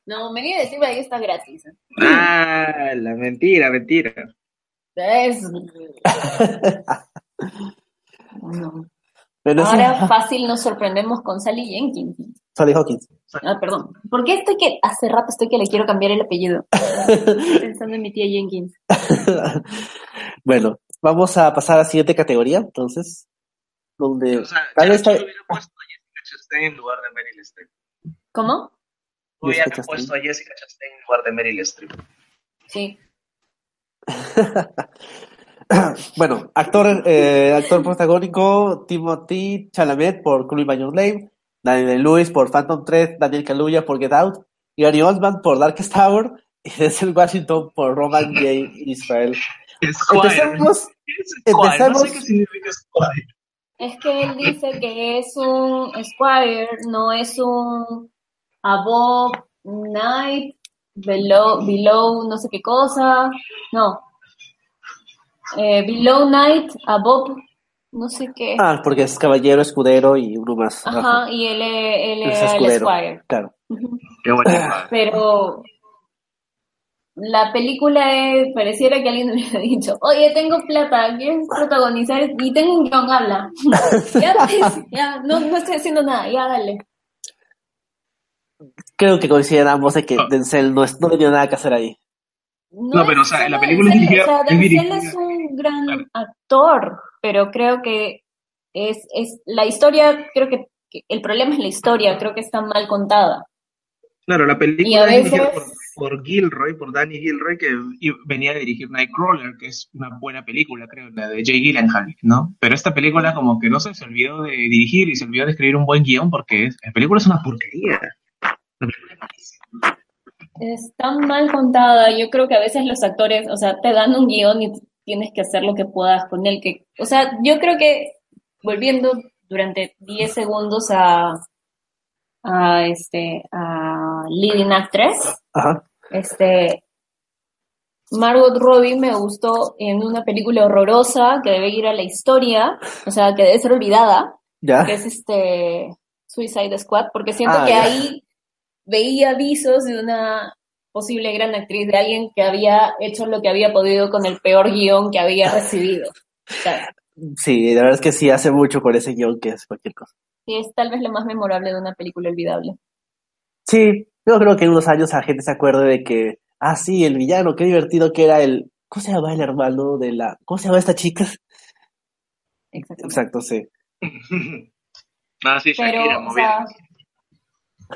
No, Meryl Streep ahí está gratis. Ah, la mentira, mentira. Es... no. Ahora fácil nos sorprendemos con Sally Jenkins. Sally Hawkins. Ah, perdón. ¿Por qué estoy que hace rato estoy que le quiero cambiar el apellido? Estoy pensando en mi tía Jenkins. bueno, vamos a pasar a la siguiente categoría, entonces. Donde o sea, tal vez hubiera puesto a Jessica Chastain en lugar de Meryl Streep. ¿Cómo? Hubiera puesto a Jessica Chastain en lugar de Meryl Streep. Sí. bueno, actor, eh, actor protagónico, Timothy Chalamet por Call By Your Name, Daniel Lewis por Phantom Thread, Daniel Kaluuya por Get Out, Gary Oldman por Darkest Tower y Denzel Washington por Roman J. Israel. Empecemos, empecemos. No sé qué significa Squire. Es que él dice que es un Squire, no es un above night, below, below no sé qué cosa, no. Eh, below night, above no sé qué. Ah, porque es caballero, escudero y uno más. Ajá, y él, él es el Squire. Claro. Qué bueno. Pero la película es, pareciera que alguien me hubiera dicho, oye, tengo plata, ¿quieres protagonizar? Y tengo un guion, habla. ya, ya no, no estoy haciendo nada, ya dale. Creo que coincidamos de que ah. Denzel no, no tenía nada que hacer ahí. No, pero o sea, la película es dirigida... O sea, Denzel es un gran actor, pero creo que es, es la historia, creo que, el problema es la historia, creo que está mal contada. Claro, la película es dirigida por, Gilroy, por Danny Gilroy, que venía a dirigir Nightcrawler, que es una buena película, creo, la de Jay Gyllenhaal, ¿no? Pero esta película como que no sé, se olvidó de dirigir y se olvidó de escribir un buen guion porque la película es una porquería. La película es malísima. Está mal contada. Yo creo que a veces los actores, o sea, te dan un guion y tienes que hacer lo que puedas con él. Que, o sea, yo creo que volviendo durante 10 segundos a, a este a Leading Actress, este Margot Robbie me gustó en una película horrorosa que debe ir a la historia, o sea, que debe ser olvidada, que es este Suicide Squad, porque siento ah, que ahí veía avisos de una posible gran actriz, de alguien que había hecho lo que había podido con el peor guion que había recibido. Sí, la verdad es que sí hace mucho con ese guion que es cualquier cosa. Sí, es tal vez lo más memorable de una película olvidable. Sí, yo creo que en unos años la gente se acuerde de que, ah, sí, el villano, qué divertido que era el, ¿cómo se llama el hermano de la, ¿cómo se llama esta chica? Exacto. Exacto, sí. ah, sí, Shakira, pero, o sea,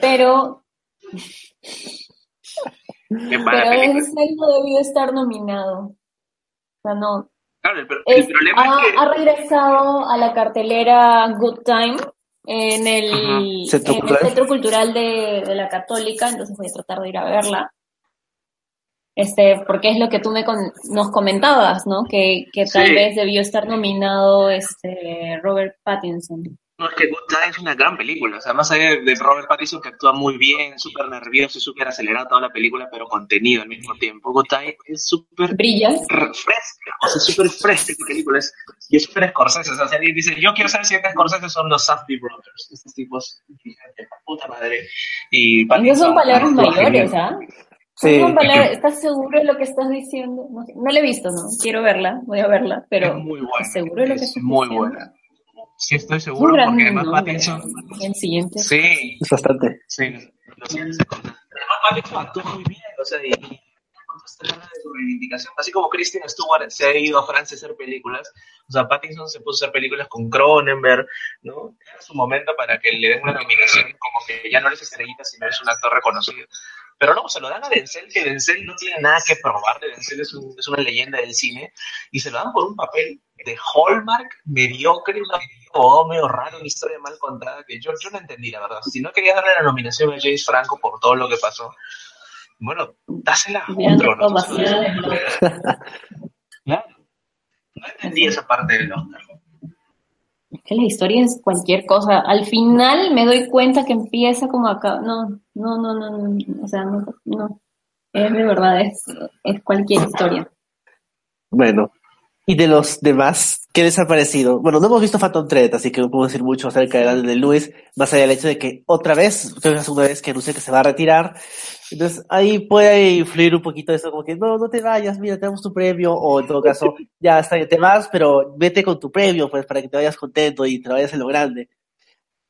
pero pero Denzel no debió estar nominado. O sea, no. Claro, el, problema ha, es que... ha regresado a la cartelera Good Time en el, ¿Centro, en cultural? el Centro Cultural de, de, la Católica, entonces voy a tratar de ir a verla. Este, porque es lo que tú me con, nos comentabas, ¿no? Que, que tal Sí. vez debió estar nominado este Robert Pattinson. No, es que Good Time es una gran película. O sea, más allá de Robert Pattinson, que actúa muy bien, súper nervioso y súper acelerado toda la película, pero contenido al mismo tiempo. Good Time es súper Brilla. fresca, o sea, súper fresca esta película. Es, y es súper Scorsese. O sea, si alguien dice, yo quiero saber si estos Scorsese son los Safdie Brothers. Estos tipos, de puta madre. Y Esas son palabras mayores. ¿ah? Sí. ¿Estás seguro de lo que estás diciendo? No, no la he visto, ¿no? Quiero verla, voy a verla, pero Es muy buena. ¿estás seguro de lo que es estás muy diciendo? buena. Sí, estoy seguro, porque además. Pattinson. El siguiente. Sí, Es bastante. Sí. Además, Pattinson actuó muy bien, o sea, y, y de su reivindicación. Así como Kristen Stewart se ha ido a Francia a hacer películas, o sea, Pattinson se puso a hacer películas con Cronenberg, ¿no? Era su momento para que le den una nominación, como que ya no eres estrellita, sino es un actor reconocido. Pero no, se lo dan a Denzel, que Denzel no tiene nada que probar, Denzel es, un- es una leyenda del cine, y se lo dan por un papel de Hallmark, mediocre, un medio raro, una historia mal contada que yo, yo no entendí, la verdad. Si no quería darle la nominación a James Franco por todo lo que pasó, bueno, dásela a otro, ¿no? claro. No entendí esa parte del Oscar. Es que la historia es cualquier cosa. Al final me doy cuenta que empieza como acá. No, no, no, no, no. O sea, no, no. Es de verdad, es, es cualquier historia. Bueno, y de los demás, ¿qué les ha parecido? Bueno, no hemos visto Phantom Thread, así que no puedo decir mucho acerca de Daniel Lewis, más allá del hecho de que otra vez, creo que es la segunda vez que anuncia que se va a retirar. Entonces, ahí puede influir un poquito eso, como que no, no te vayas, mira, tenemos tu premio, o en todo caso, ya está, ya te vas, pero vete con tu premio, pues, para que te vayas contento y te vayas en lo grande.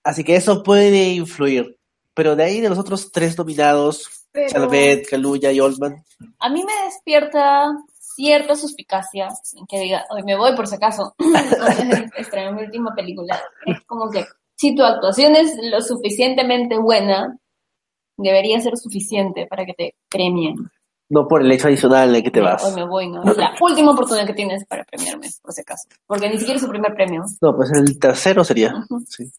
Así que eso puede influir. Pero de ahí, de los otros tres nominados, pero... Kaluuya y Oldman. A mí me despierta cierta suspicacia en que diga, hoy me voy por si acaso, estrenar mi última película. Es como que si tu actuación es lo suficientemente buena, debería ser suficiente para que te premien. No por el hecho adicional de que te vas. Hoy me voy, ¿no? Es la última oportunidad que tienes para premiarme, por si acaso. Porque ni siquiera es su primer premio. No, pues el tercero sería. sí.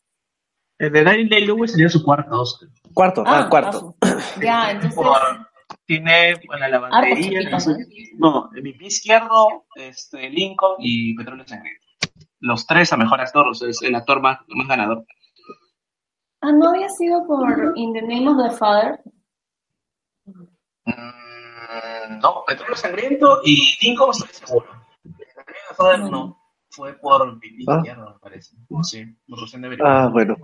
El de Daniel Day-Lewis sería su cuarto Oscar. Cuarto, ah, ah cuarto. Ya, entonces tiene bueno, la lavandería, no, mi pie izquierdo, este, Lincoln y Petróleo Sangriento. Los tres a mejor actor, o sea, es el actor más, más ganador. Ah, ¿no había sido por In the Name of the Father? Mm, no, Petróleo Sangriento y Lincoln estoy seguro. In the Name of the Father no fue por Pipí ah. me parece. Sí, por Rosén de Ah, bueno.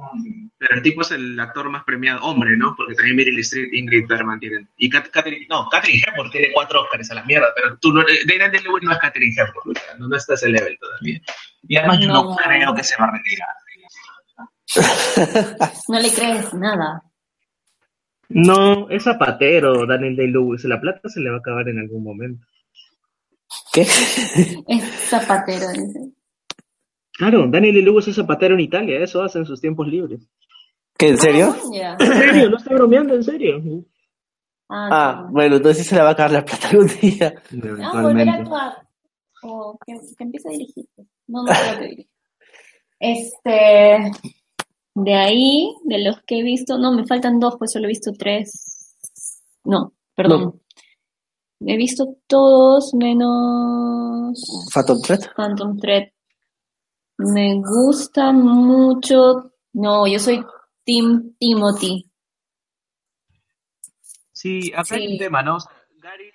Pero el tipo es el actor más premiado, hombre, ¿no? Porque también Meryl Streep, Ingrid Bergman tienen. Y Catherine, no, Catherine Hepburn tiene cuatro Oscars a la mierda, pero tú no, Dana Lewis no es Catherine Hepburn, no, no está ese level todavía. Y además yo no creo que se va a retirar. no le crees nada. No, es zapatero, Daniel Day-Lewis. La plata se le va a acabar en algún momento. ¿Qué? Es zapatero, dice. Claro, Daniel Lewis es zapatero en Italia, eso hace en sus tiempos libres. ¿Qué, en serio? Ah, ¿En serio? ¿No está bromeando? ¿En serio? Ah, ah bueno, entonces se le va a acabar la plata algún día. Ah, volver a actuar. O que, empiece a dirigir. No, no creo que dirija. Este, de ahí, de los que he visto, no, me faltan dos, pues solo he visto tres. No, perdón. He visto todos menos... Phantom Thread. Phantom Thread. Me gusta mucho. No, yo soy Tim Timothy. Sí, acá hay un tema, ¿no? Gary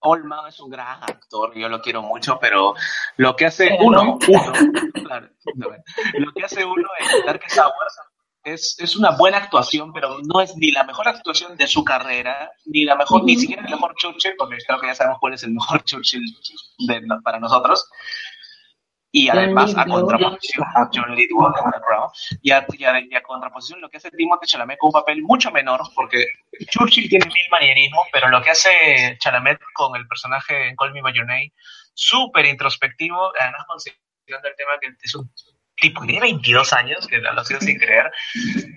Oldman es un gran actor, yo lo quiero mucho, pero lo que hace uno, uno claro, lo que hace uno es dar que es, es una buena actuación, pero no es ni la mejor actuación de su carrera, ni la mejor, ni siquiera el mejor Churchill, porque creo que ya sabemos cuál es el mejor Churchill de, para nosotros y además a contraposición John Lithgow y a, y, a, y a, contraposición lo que hace Timothée Chalamet con un papel mucho menor porque Churchill tiene mil manierismos pero lo que hace Chalamet con el personaje en Call Me By Your Name súper introspectivo además considerando el tema que es un tipo que tiene 22 años, que lo sido sin creer,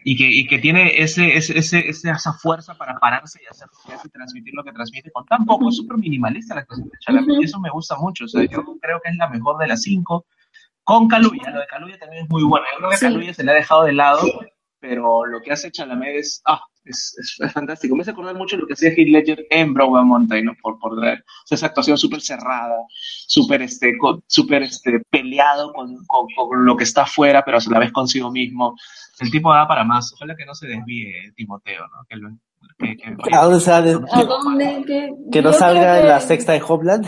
y que, y que tiene ese, ese, ese, esa fuerza para pararse y hacer y transmitir lo que transmite con tan poco, es súper minimalista la cosa de Chalamet, y eso me gusta mucho, o sea, yo creo que es la mejor de las cinco, con Caluya, lo de Caluya también es muy bueno, yo creo que Caluya se le ha dejado de lado, pero lo que hace Chalamet es, ah, es, es, fantástico. Me hace acordar mucho lo que hacía Heath Ledger en Broadway Mountain, ¿no? Por, por o esa actuación súper cerrada, súper este, super, este, peleado con, con, con, lo que está afuera, pero a la vez consigo mismo. El tipo da para más. Ojalá que no se desvíe Timoteo, ¿no? Que, lo, que, que, ¿A dónde? Que, que no salga en la sexta de Hopland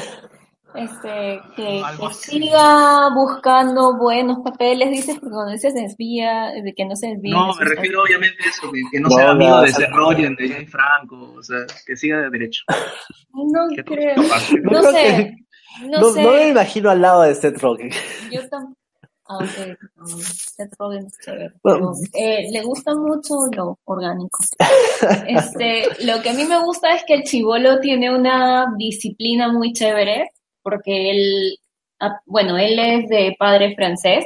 este, que, siga buscando buenos papeles, dices, porque cuando dices desvía, de que no se desvía. No, me refiero obviamente a eso, que, no, sea amigo de Seth Rogen, de Jay Franco, o sea, que siga de derecho. No creo, no, sé, no, sé. No me imagino al lado de Seth Rogen. Yo tampoco. Aunque Seth Rogen es chévere. eh, le gusta mucho lo orgánico. Este, lo que a mí me gusta es que el chivolo tiene una disciplina muy chévere porque él, ah, bueno, él es de padre francés,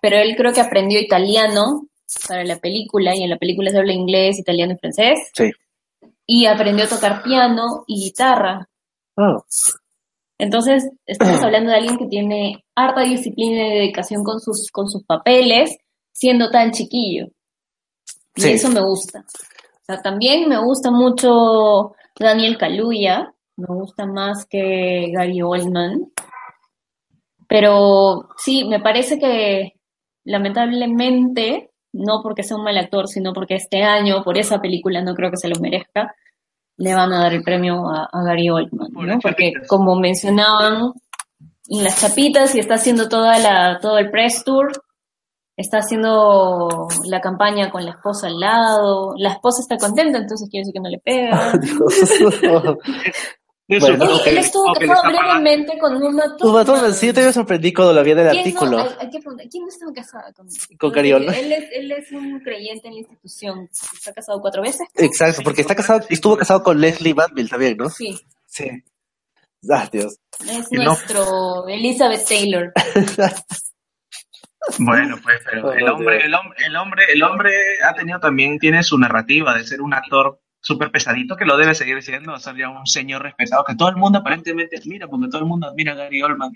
pero él creo que aprendió italiano para la película y en la película se habla inglés, italiano y francés. Sí. Y aprendió a tocar piano y guitarra. Oh. Entonces, estamos hablando de alguien que tiene harta disciplina y dedicación con sus, con sus papeles, siendo tan chiquillo. Y Sí. eso me gusta. O sea, también me gusta mucho Daniel Kaluuya, me gusta más que Gary Oldman. Pero sí, me parece que lamentablemente, no porque sea un mal actor, sino porque este año, por esa película, no creo que se lo merezca, le van a dar el premio a, a Gary Oldman, Por ¿no? Porque chapitas. como mencionaban, en las chapitas y está haciendo toda la, todo el press tour, está haciendo la campaña con la esposa al lado, la esposa está contenta, entonces quiere decir que no le pega. Bueno. Él estuvo casado brevemente con una Uma toma. Thurman, sí, yo también me sorprendí cuando lo vi en el ¿Quién no? artículo. Hay, hay que preguntar, ¿quién no estaba casado con, Con Gary Oldman. Él es, él es un creyente en la institución. Está casado cuatro veces. Exacto, porque está casado, estuvo casado con Leslie Manville también, ¿no? Sí, Sí. Ah, Dios. es Y no- nuestro Elizabeth Taylor. Bueno, pues, pero el hombre, el hombre, el hombre, el hombre ha tenido también, tiene su narrativa de ser un actor súper pesadito que lo debe seguir siendo, o sea, ya un señor respetado que todo el mundo aparentemente admira, porque todo el mundo admira a Gary Oldman.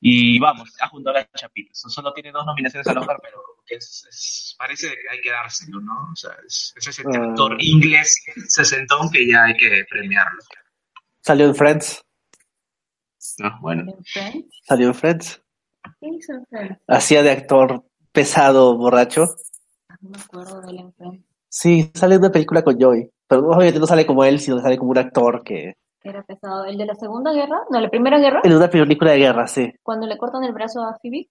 Y vamos, ha juntado las chapitas. Solo tiene dos nominaciones al Oscar, pero es, es- parece que hay que dárselo, ¿no? O sea, es, es ese Ah. actor inglés sesentón que ya hay que premiarlo. Salió en Friends. ¿no? Bueno, ¿En Friends? Salió en Friends. ¿Qué hizo en Friends? Hacía de actor pesado, borracho. No me acuerdo de él en Friends. Sí, sale en una película con Joey. Pero obviamente no sale como él, sino sale como un actor que. Era pesado. ¿El de la Segunda Guerra? ¿No, la Primera Guerra? En una película de guerra, sí. Cuando le cortan el brazo a Phoebe.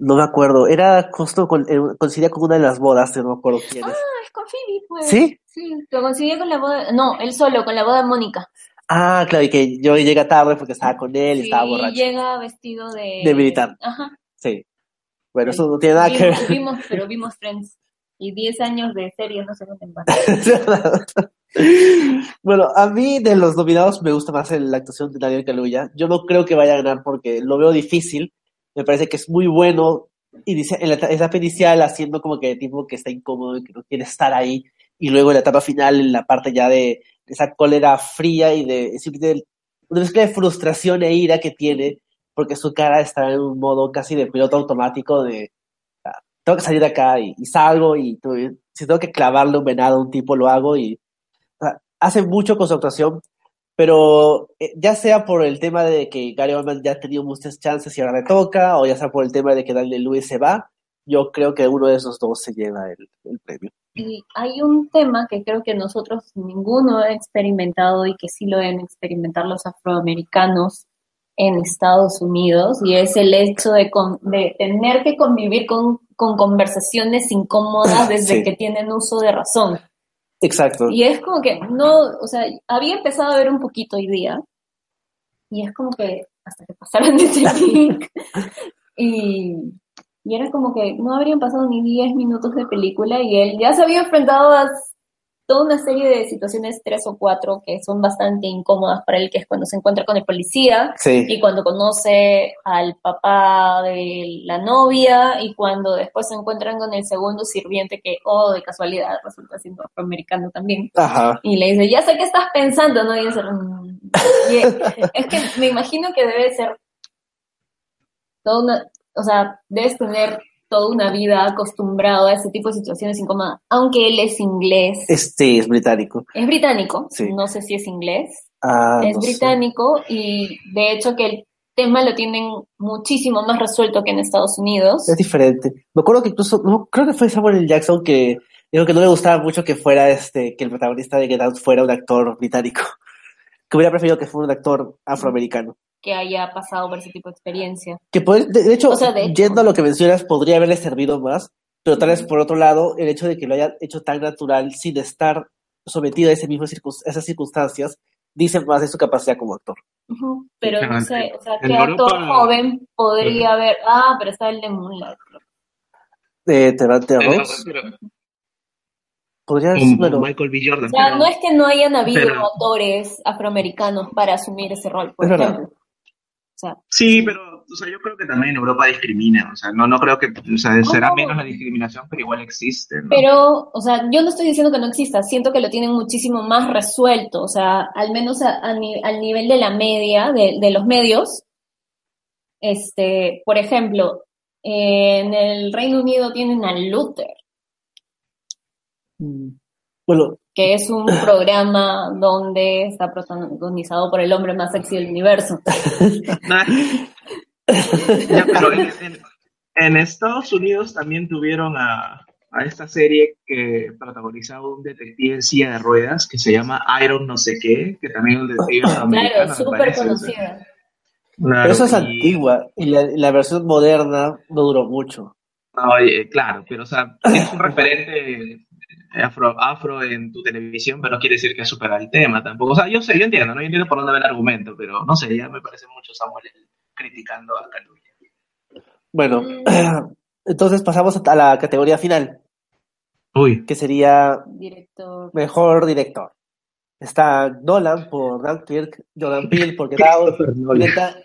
No me acuerdo. Era justo con, eh, coincidía con una de las bodas, no me acuerdo quién es. Ah, es con Phoebe, pues. ¿Sí? Sí, lo consiguió con la boda. No, él solo, con la boda de Mónica. Ah, claro, y que Joey llega tarde porque estaba con él y Sí, estaba borracho. llega vestido de... De militar. Ajá. Sí. Bueno, eso no tiene nada que ver. vimos, pero vimos Friends. Y 10 años de series no se meten más. bueno, a mí de los nominados me gusta más el- la actuación de Daniel Kaluuya. Yo no creo que vaya a ganar porque lo veo difícil. Me parece que es muy bueno inicia- en la eta- etapa haciendo como que tipo que está incómodo y que no quiere estar ahí. Y luego en la etapa final, en la parte ya de esa cólera fría y de, simplemente una mezcla de frustración e ira que tiene porque su cara está en un modo casi de piloto automático de tengo que salir de acá y, salgo y si tengo que clavarle un venado a un tipo lo hago y hace mucho con su actuación, pero eh, ya sea por el tema de que Gary Oldman ya ha tenido muchas chances y ahora le toca, o ya sea por el tema de que Daniel Lewis se va, yo creo que uno de esos dos se lleva el, el premio. Y hay un tema que creo que nosotros ninguno ha experimentado y que sí lo deben experimentar los afroamericanos en Estados Unidos, y es el hecho de, con- de tener que convivir con, con conversaciones incómodas desde Sí. que tienen uso de razón. Exacto. Y es como que no, o sea, había empezado a ver un poquito hoy día, y es como que hasta que pasaron ese link, y, y era como que no habrían pasado ni 10 minutos de película, y él ya se había enfrentado a toda una serie de situaciones, tres o cuatro, que son bastante incómodas para él, que es cuando se encuentra con el policía, Sí. y cuando conoce al papá de la novia y cuando después se encuentran con el segundo sirviente que, oh, de casualidad, resulta siendo afroamericano también. Ajá. Y le dice, ya sé qué estás pensando, ¿no? Y es, "Mm". Es que me imagino que debe ser toda una, o sea, debes tener toda una vida acostumbrado a ese tipo de situaciones incómodas, aunque él es inglés, Este es británico. es británico, Sí. no sé si es inglés, Ah, es no sé. británico y de hecho que el tema lo tienen muchísimo más resuelto que en Estados Unidos. Es diferente. Me acuerdo que incluso, no, creo que fue Samuel L. Jackson que dijo que no le gustaba mucho que fuera este, que el protagonista de Get Out fuera un actor británico. Que hubiera preferido que fuera un actor afroamericano. Que haya pasado por ese tipo de experiencia. Que puede- de, de hecho, O sea, de hecho. yendo a lo que mencionas, podría haberle servido más, pero tal vez por otro lado, el hecho de que lo haya hecho tan natural sin estar sometido a ese mismo circun- esas circunstancias, dice más de su capacidad como actor. Pero no sé, o sea, ¿qué actor Europa- joven podría haber? Ah, pero está el de Moonlight. Eh, Terrence Ross, Pero- podría como bueno, Michael B. Jordan. O sea, pero- no es que no hayan habido pero- actores afroamericanos para asumir ese rol, por Es verdad. Sí, pero o sea, yo creo que también Europa discrimina, o sea, no, no creo que, o sea, será menos la discriminación, pero igual existe. Pero, o sea, yo no estoy diciendo que no exista, siento que lo tienen muchísimo más resuelto, o sea, al menos al nivel de la media, de, de los medios, este, por ejemplo, en el Reino Unido tienen a Luther. Mm. Bueno. Que es un programa donde está protagonizado por el hombre más sexy del universo. en, Estados Unidos también tuvieron a, esta serie que protagonizaba un detective en silla de ruedas que se llama Iron no sé qué, que también es un detective Claro, súper conocida. Pero eso es antigua y la, versión moderna no duró mucho. Oye, claro, pero o sea, tienes un referente afro, afro en tu televisión, pero no quiere decir que supera el tema tampoco. O sea, yo sé, yo entiendo, ¿no? Yo entiendo por dónde va el argumento, pero no sé, ya me parece mucho Samuel criticando a Caluya. Bueno, entonces pasamos a la categoría final. Uy. Que sería director. mejor director. Está Nolan por Dunkirk, Jordan Peele por Get Out, Greta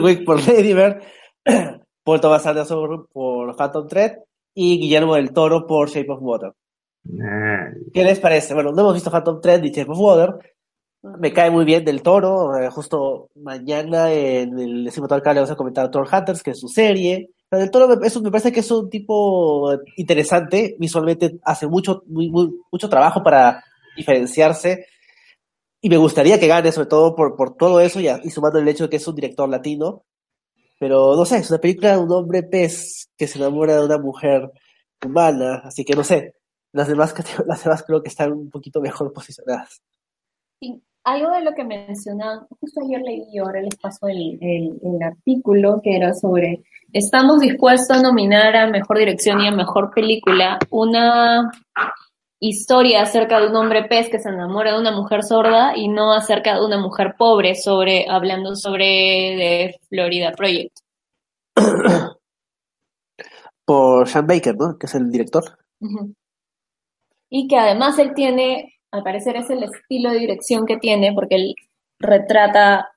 Wick por Lady Bird, Paul Thomas Anderson por Phantom Thread y Guillermo del Toro por Shape of Water. ¿Qué les parece? Bueno, no hemos visto Phantom Thread ni Shape of Water. Me cae muy bien del Toro. Eh, justo mañana en el décimo le vamos a comentar Thor Hunters, que es su serie. Del Toro me, me parece que es un tipo interesante. Visualmente hace mucho, mucho trabajo para diferenciarse y me gustaría que gane, sobre todo por, por todo eso y, sumando el hecho de que es un director latino. Pero no sé, es una película de un hombre pez que se enamora de una mujer humana, así que no sé. Las demás, las demás creo que están un poquito mejor posicionadas. Sí, algo de lo que mencionaban, justo ayer leí y ahora les paso el, el, el artículo que era sobre, estamos dispuestos a nominar a Mejor Dirección y a Mejor Película una historia acerca de un hombre pez que se enamora de una mujer sorda y no acerca de una mujer pobre sobre hablando sobre de Florida Project. Por Sean Baker, ¿no? Que es el director. Y que además él tiene, al parecer es el estilo de dirección que tiene, porque él retrata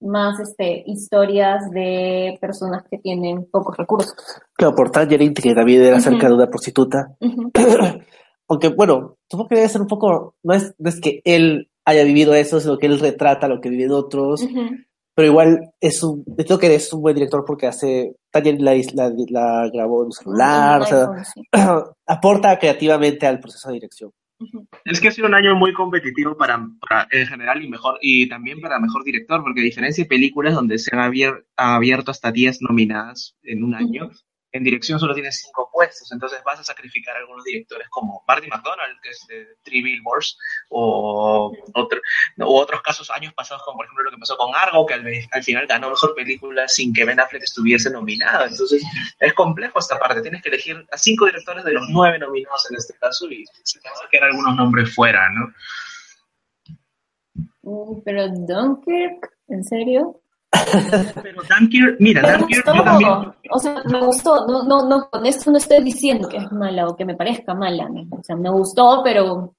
más este, historias de personas que tienen pocos recursos. Claro, por Tangerine, que también era acerca de una prostituta. aunque bueno, supongo que debe ser un poco, no es, no es que él haya vivido eso, sino que él retrata lo que viven otros, pero igual es un, creo que es un buen director porque hace, también la, la, la grabó en un celular, o sea, aporta creativamente al proceso de dirección. Es que ha sido un año muy competitivo para, para, en general y mejor y también para mejor director, porque a diferencia de películas donde se han abierto, abierto hasta 10 nominadas en un año, en dirección solo tienes cinco puestos, entonces vas a sacrificar a algunos directores como Marty McDonald, que es de Three Billboards, o, otro, otros casos años pasados, como por ejemplo lo que pasó con Argo, que al, final ganó mejor película sin que Ben Affleck estuviese nominado. Entonces es complejo esta parte, tienes que elegir a cinco directores de los nueve nominados en este caso y se te van a quedar algunos nombres fuera, ¿no? Pero Dunkirk, ¿en serio? Pero Dunkirk, mira, Dunkirk yo también... O sea, me gustó, no, no, no, con esto no estoy diciendo que es mala o que me parezca mala, o sea, me gustó, pero...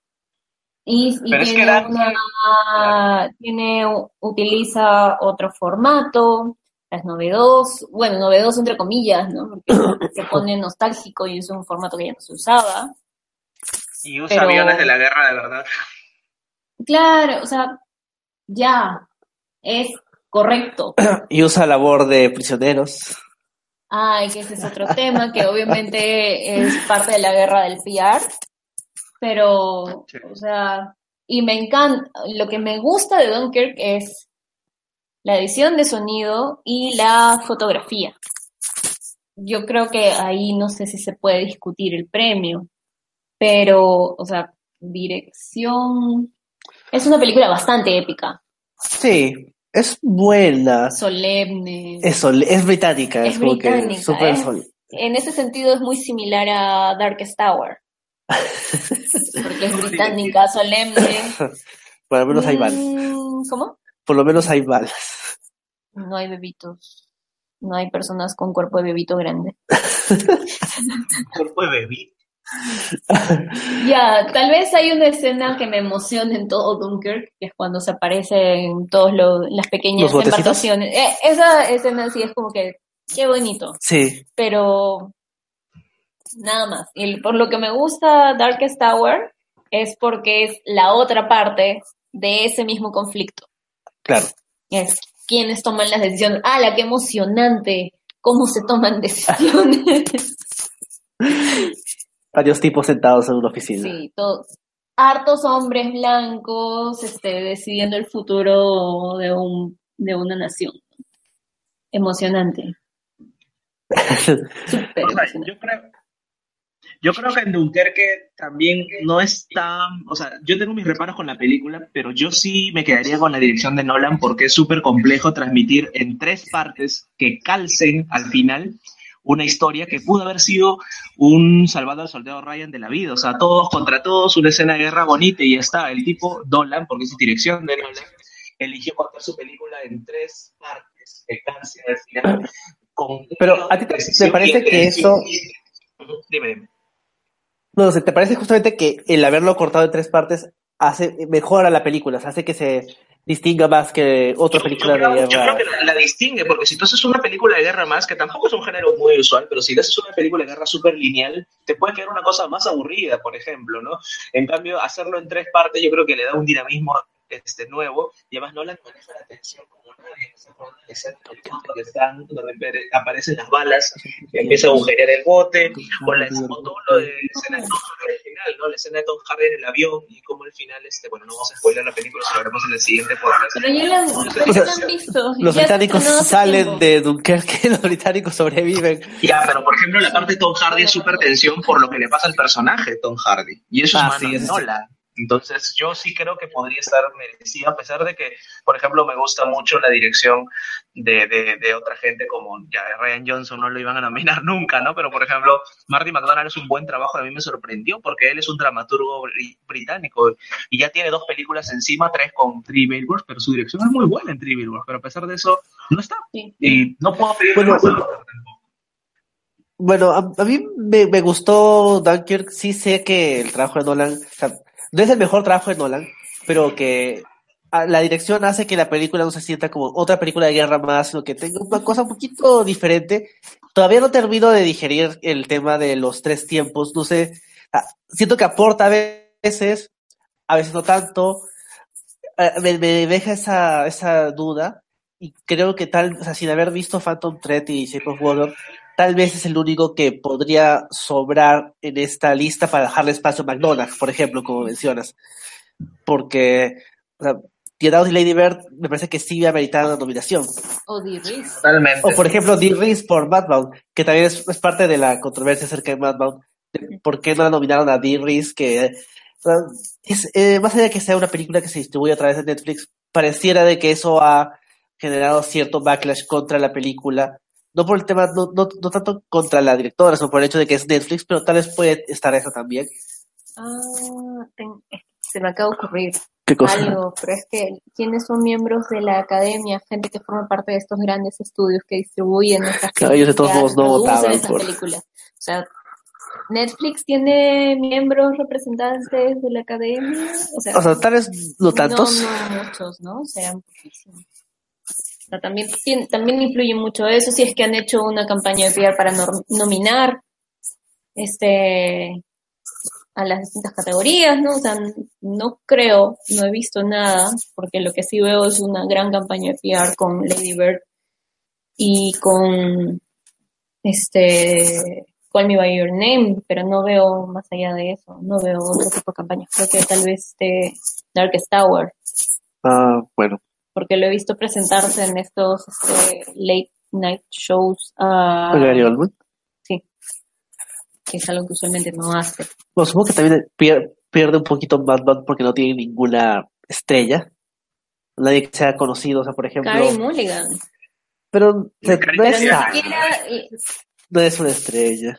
Y, pero tiene, es que una, tiene, utiliza otro formato, es novedoso, bueno, novedoso entre comillas, ¿no? Porque se pone nostálgico y es un formato que ya no se usaba. Y usa aviones de la guerra de verdad. Claro, o sea, ya, es Correcto. Y usa labor de prisioneros. Ay, que ese es otro tema, que obviamente es parte de la guerra del PR, pero, o sea, y me encanta, lo que me gusta de Dunkirk es la edición de sonido y la fotografía. Yo creo que ahí no sé si se puede discutir el premio, pero, o sea, dirección, es una película bastante épica. Sí, es buena. Solemne. Es, es británica. Es, británica. Super En ese sentido es muy similar a Darkest Tower. porque es británica, solemne. Por lo menos hay balas. Mm, ¿Cómo? Por lo menos hay balas. No hay bebitos. No hay personas con cuerpo de bebito grande. ¿Cuerpo de bebito? Ya, tal vez hay una escena que me emociona en todo Dunkirk, que es cuando se aparecen todas las pequeñas embarcaciones. Eh, esa escena sí es como que, qué bonito. Sí. Pero nada más. Y por lo que me gusta Darkest Tower es porque es la otra parte de ese mismo conflicto. Claro. Es quienes toman las decisiones. ¡Ah, la qué emocionante! ¿Cómo se toman decisiones? Varios tipos sentados en una oficina. Sí, todos. Hartos hombres blancos este, decidiendo el futuro de, un, de una nación. Emocionante. yo creo, yo creo que en Dunkerque también no es tan, o sea, yo tengo mis reparos con la película, pero yo sí me quedaría con la dirección de Nolan porque es súper complejo transmitir en tres partes que calcen al final una historia que pudo haber sido un Salvador Soldado Ryan de la vida, o sea, todos contra todos, una escena de guerra bonita y ya está. El tipo Nolan, porque es dirección de Nolan, eligió contar su película en tres partes que al final. pero a ti te, parece que eso... Dime, dime. No, ¿te parece justamente que el haberlo cortado en tres partes hace mejora la película, hace que se distinga más que otra película de guerra? Yo creo que la, distingue, porque si tú haces una película de guerra más, que tampoco es un género muy usual, pero si le haces una película de guerra súper lineal, te puede quedar una cosa más aburrida, por ejemplo, ¿no? En cambio, hacerlo en tres partes yo creo que le da un dinamismo este, nuevo y además no la maneja la atención como nadie. Esa donde, están, donde aparecen las balas, empieza a agujerear el bote, o, la, o todo lo de la escena de Tom Hardy final, ¿no? La escena de Tom Hardy en el avión y como el final, este, bueno, no vamos a spoiler la película, lo veremos en el siguiente podcast. Pero ya la, han visto. Los británicos salen de Dunkerque, los británicos sobreviven. Ya, pero por ejemplo, la parte de Tom Hardy es súper tensión por lo que le pasa al personaje Tom Hardy. Y eso ah, es sí, Nola. Entonces, yo sí creo que podría estar merecida, a pesar de que, por ejemplo, me gusta mucho la dirección de, de, otra gente como ya Ryan Johnson, no lo iban a nominar nunca, ¿no? Pero, por ejemplo, Marty McDonald es un buen trabajo, a mí me sorprendió porque él es un dramaturgo británico y ya tiene dos películas encima, tres con Three Billboards, pero su dirección es muy buena en Three Billboards, pero a pesar de eso, no está. Y no puedo pedir bueno, bueno, a, mí me, me, gustó Dunkirk, sí sé que el trabajo de Nolan, no es el mejor trabajo de Nolan, pero que la dirección hace que la película no se sienta como otra película de guerra más, lo que tenga una cosa un poquito diferente. Todavía no termino de digerir el tema de los tres tiempos, no sé, ah, siento que aporta a veces, a veces no tanto, ah, me, deja esa, esa duda y creo que tal, o sea, sin haber visto Phantom Thread y Shape of Water, tal vez es el único que podría sobrar en esta lista para dejarle espacio a McDonald's, por ejemplo, como mencionas. Porque o sea, y Lady Bird me parece que sí ameritar una nominación. O Dee Totalmente. O por ejemplo Dee Reese por Madbound, que también es, parte de la controversia acerca de Madbound. ¿Por qué no la nominaron a Dee Reese? Que es, eh, más allá de que sea una película que se distribuye a través de Netflix, pareciera de que eso ha generado cierto backlash contra la película no por el tema, no, no, no, tanto contra la directora, sino por el hecho de que es Netflix, pero tal vez puede estar eso también. Ah, se me acaba de ocurrir ¿Qué cosa? algo, pero es que ¿quiénes son miembros de la academia? Gente que forma parte de estos grandes estudios que distribuyen estas Claro, ellos de todos modos no votaban por... películas. O sea, Netflix tiene miembros representantes de la academia. O sea, o sea tal vez no tantos. No, no muchos, ¿no? Serán poquísimos también, también influye mucho eso, si es que han hecho una campaña de PR para nominar este a las distintas categorías, ¿no? O sea, no creo, no he visto nada, porque lo que sí veo es una gran campaña de PR con Lady Bird y con este Call Me By Your Name, pero no veo más allá de eso, no veo otro tipo de campaña. Creo que tal vez este Darkest Tower. Ah, bueno porque lo he visto presentarse en estos este, late night shows. Uh, Gary Oldman? Sí, que es algo que usualmente no hace. Bueno, supongo que también pierde, un poquito Batman porque no tiene ninguna estrella. Nadie que sea conocido, o sea, por ejemplo... Carey Mulligan. Pero no, es, no es una estrella.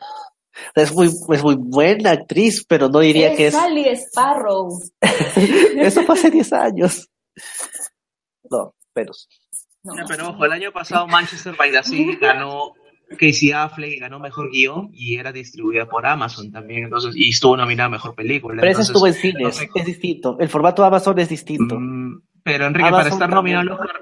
Es muy, es muy buena actriz, pero no diría que es. Sally Sparrow. Eso fue hace 10 años. No, pero. pero ojo, el año pasado Manchester by the Sea ganó Casey Affleck ganó mejor guion y era distribuida por Amazon también, entonces, y estuvo nominada a mejor película. Pero entonces, estuvo en cines, no es distinto. El formato de Amazon es distinto. Mm, pero Enrique, para estar nominado al Oscar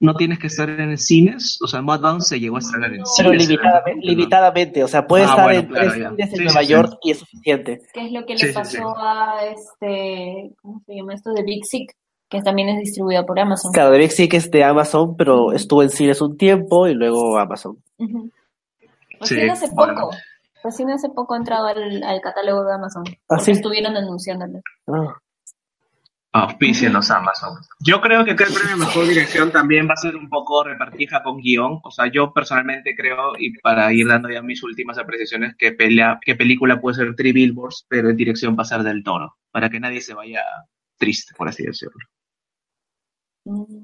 no tienes que estar en cines, o sea, Mudbound se llegó a estrenar en Pero cines. limitadamente, limitadamente, o sea, puede Ah, estar bueno, en claro, tres ya. cines en Sí, Nueva sí, sí. York y es suficiente. ¿Qué es lo que Sí, le sí, pasó sí. a este, ¿cómo se llama esto? De Big Sick, que también es distribuida por Amazon. Claro, de sí que es de Amazon, pero estuvo en cines un tiempo y luego Amazon. Ujú. Sí, Recién hace bueno. poco, recién hace poco ha entrado al, al catálogo de Amazon, ¿Ah, sí? estuvieron anunciándolo. Ah, Auspícienos Amazon. Yo creo que el premio Mejor Dirección también va a ser un poco repartija con guion. O sea, yo personalmente creo, y para ir dando ya mis últimas apreciaciones, que, pelea, que película puede ser Three Billboards, pero en dirección va a ser del toro, para que nadie se vaya triste, por así decirlo.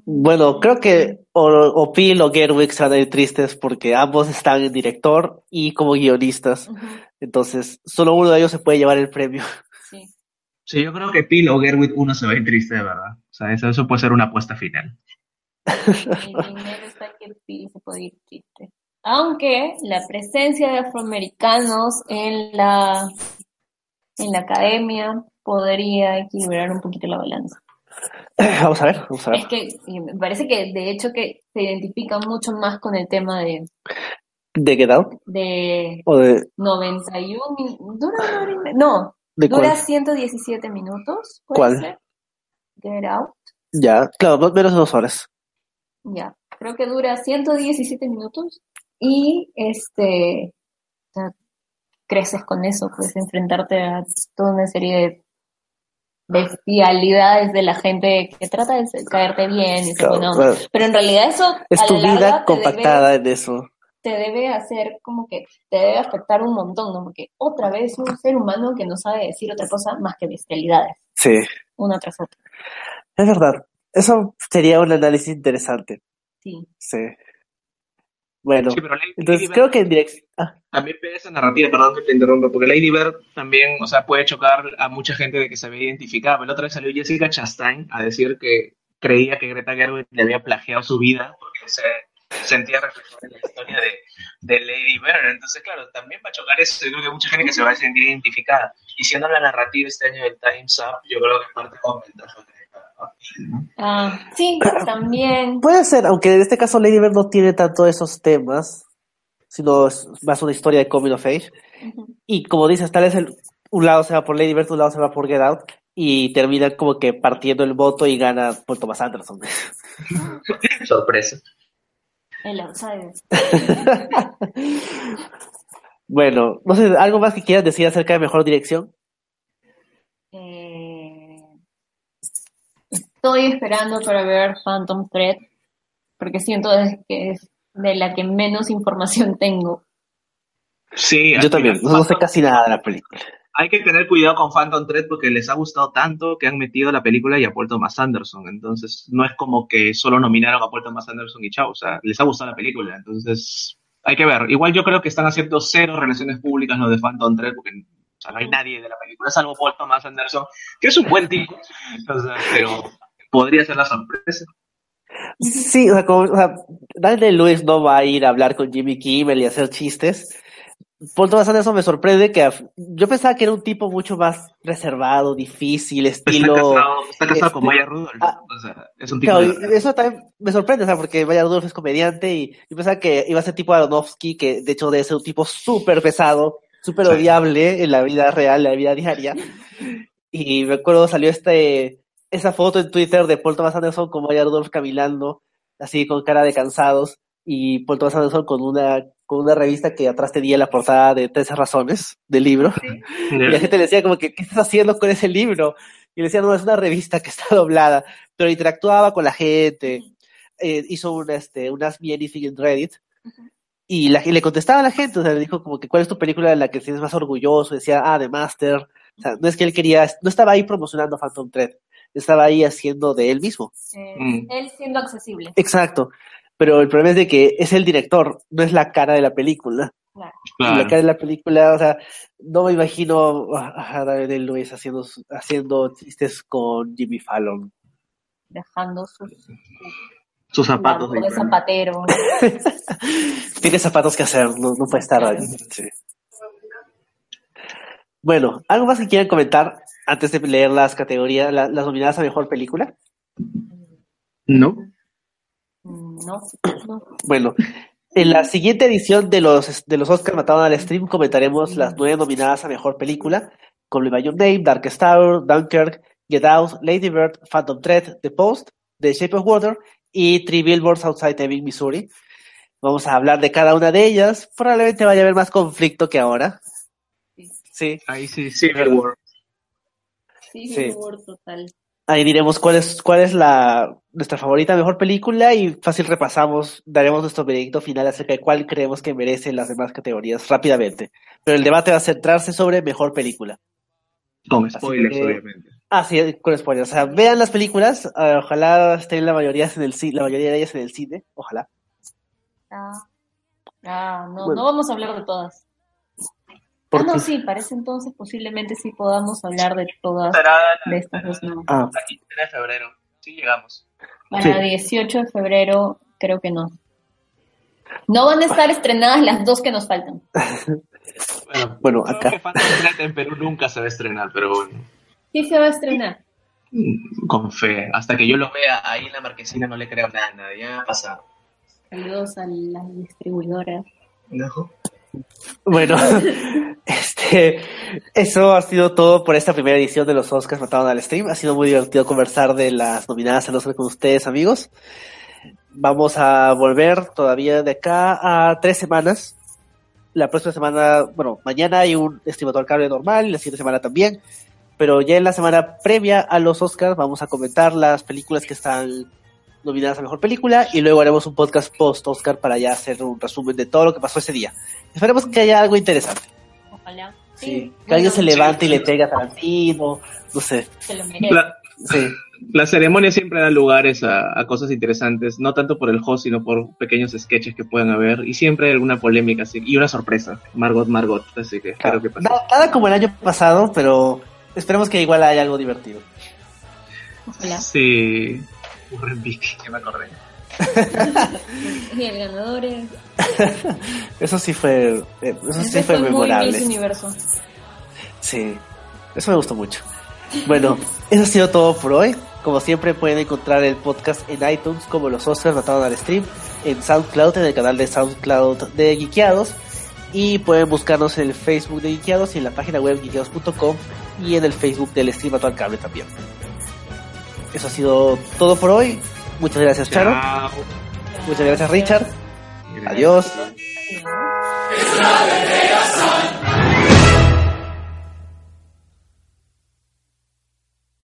Bueno, creo que o, o Peel o Gerwig se van a ir tristes porque ambos están en director y como guionistas. Entonces, solo uno de ellos se puede llevar el premio. Sí. Sí, yo creo que Peel o Gerwig uno se va a ir triste, de verdad. O sea, eso, eso puede ser una apuesta final. El dinero está que se puede ir triste. Aunque la presencia de afroamericanos en la, en la academia podría equilibrar un poquito la balanza. Vamos a ver, vamos a ver. Es que eh, me parece que de hecho que se identifica mucho más con el tema de, ¿De Get Out? de ¿O de, 91 min- dura una hora y me- no, de dura cuál? 117 minutos, ¿puede ¿Cuál? ser? Get Out, Ya, claro, no- menos de dos horas. ya, creo que dura 117 minutos y este o sea, creces con eso, pues enfrentarte a toda una serie de bestialidades de la gente que trata de caerte bien y Claro, claro. Pero en realidad eso Es tu vida te debe- compactada en eso. te debe hacer como que te debe afectar un montón, ¿no? Porque otra vez un ser humano que no sabe decir otra cosa más que bestialidades, Sí, una tras otra. es verdad. Eso sería un análisis interesante. Sí. Sí. Bueno, Sí, pero Lady entonces creo que en dirección... Ah, también pega esa narrativa, perdón que te interrumpa, porque Lady Bird también, o sea, puede chocar a mucha gente de que se ve identificada. Pero la otra vez salió Jessica Chastain a decir que creía que Greta Gerwig le había plagiado su vida porque se sentía reflejada en la historia de, de Lady Bird. Entonces, claro, también va a chocar eso. Yo creo que hay mucha gente que se va a sentir identificada. Y siendo la narrativa este año del Time's Up, yo creo que parte va a aumentar su ¿no? Ah, sí, también. Puede ser, aunque en este caso Lady Bird no tiene tanto esos temas, sino es más una historia de coming of age. Y como dices, tal vez el, un lado se va por Lady Bird, un lado se va por Get Out, y terminan como que partiendo el voto y gana por Thomas Anderson. Sorpresa. El outsider. bueno, no sé, ¿algo más que quieras decir acerca de mejor dirección? Estoy esperando para ver Phantom Thread, porque siento que es de la que menos información tengo. Sí, Yo también, no sé casi nada de la película. Hay que tener cuidado con Phantom Thread porque les ha gustado tanto que han metido la película y a Paul Thomas Anderson. Entonces, no es como que solo nominaron a Paul Thomas Anderson y chao. O sea, les ha gustado la película. Entonces, hay que ver. Igual yo creo que están haciendo cero relaciones públicas los de Phantom Thread porque o sea, no hay nadie de la película, salvo Paul Thomas Anderson, que es un buen tipo. O sea, pero podría ser la sorpresa. Sí, o sea, como, o sea, Daniel Lewis no va a ir a hablar con Jimmy Kimmel y hacer chistes. Paul Thomas Anderson me sorprende que yo pensaba que era un tipo mucho más reservado, difícil, Está estilo. casado, está casado con este, Maya Rudolph. ah, o sea, es un tipo Claro, de... eso también me sorprende, o sea, porque Maya Rudolph es comediante y yo pensaba que iba a ser tipo Aronofsky, que de hecho debe ser un tipo súper pesado, súper Sí. odiable en la vida real, en la vida diaria. Y me acuerdo salió este, esa foto en Twitter de Paul Thomas Anderson con Maya Rudolph caminando, así con cara de cansados, y Paul Thomas Anderson con una, con una revista que atrás tenía la portada de 13 razones del libro. Y la gente le decía como que, ¿qué estás haciendo con ese libro? Y le decía, no, es una revista que está doblada, pero interactuaba con la gente, eh, hizo un, este, un Ask Me Anything en Reddit, y, la, y le contestaba a la gente, o sea, le dijo como que, ¿cuál es tu película de la que te sientes más orgulloso? Decía, ah, The Master. O sea, no es que él quería, no estaba ahí promocionando Phantom Thread, estaba ahí haciendo de él mismo. Eh, Mm. Él siendo accesible. Exacto. Pero el problema es de que es el director, no es la cara de la película. Claro. La cara de la película, o sea, no me imagino a David Lewis haciendo, su- haciendo chistes con Jimmy Fallon. Dejando sus. Sus zapatos. de zapatero. Tiene zapatos que hacer, no, no puede estar ahí. Sí. Bueno, ¿algo más que quieran comentar antes de leer las categorías, la, las nominadas a mejor película? No. No, no. Bueno, en la siguiente edición de los, de los Oscars Mataron al Stream comentaremos las nueve nominadas a mejor película, con By Your Name, Darkest Tower, Dunkirk, Get Out, Lady Bird, Phantom Thread, The Post, The Shape of Water y Three Billboards Outside Ebbing, Missouri. Vamos a hablar de cada una de ellas. Probablemente vaya a haber más conflicto que ahora. Sí. Ahí sí, Civil War. Civil War total. Ahí diremos cuál es, cuál es la, nuestra favorita mejor película y fácil repasamos, daremos nuestro veredicto final acerca de cuál creemos que merece las demás categorías rápidamente. Pero el debate va a centrarse sobre mejor película. Con spoilers, obviamente. Ah, sí, con spoilers. O sea, vean las películas, uh, ojalá estén la mayoría, en el, la mayoría de ellas en el cine, ojalá. Ah, ah no, bueno. no vamos a hablar de todas. Ah, no, sí, parece entonces posiblemente sí podamos hablar de todas de estas dos. No. Ah. La 15 de febrero, sí llegamos. Para sí. 18 de febrero, creo que no. No van a estar estrenadas las dos que nos faltan. bueno, bueno acá. Que en Perú nunca se va a estrenar, pero bueno. Sí se va a estrenar. Con fe. Hasta que yo lo vea ahí en la marquesina no le creo nada. Ya ha pasado. Saludos a las distribuidoras. No. Bueno, este, eso ha sido todo por esta primera edición de los Oscars Mataron al Stream. Ha sido muy divertido conversar de las nominadas al Oscar con ustedes, amigos. Vamos a volver todavía de acá a tres semanas. La próxima semana, bueno, mañana hay un estimador cable normal la siguiente semana también. Pero ya en la semana previa a los Oscars vamos a comentar las películas que están nominadas a mejor película y luego haremos un podcast post Oscar para ya hacer un resumen de todo lo que pasó ese día. Esperemos que haya algo interesante. Ojalá. Sí, sí. que alguien se levante sí, y le pega a Tarantino, no sé. Se lo. La, sí. la ceremonia siempre da lugares a, a, cosas interesantes, no tanto por el host, sino por pequeños sketches que puedan haber, y siempre hay alguna polémica así, y una sorpresa. Margot, Margot, así que claro, que pasa. Nada, nada como el año pasado, pero esperemos que igual haya algo divertido. Ojalá. Sí. Warren Beatty, que me acordé. y el ganador es... eso sí fue, eh, eso sí fue, fue memorable. Universo. Sí, eso me gustó mucho. Bueno, eso ha sido todo por hoy. Como siempre pueden encontrar el podcast en iTunes como los Oscars mataron al stream, en SoundCloud, en el canal de SoundCloud de Geekeados, y pueden buscarnos en el Facebook de Geekeados y en la página web geekeados.com y en el Facebook del stream al cable también. Eso ha sido todo por hoy. Muchas gracias, Charo. Chao. Muchas gracias, Richard. Adiós. Adiós.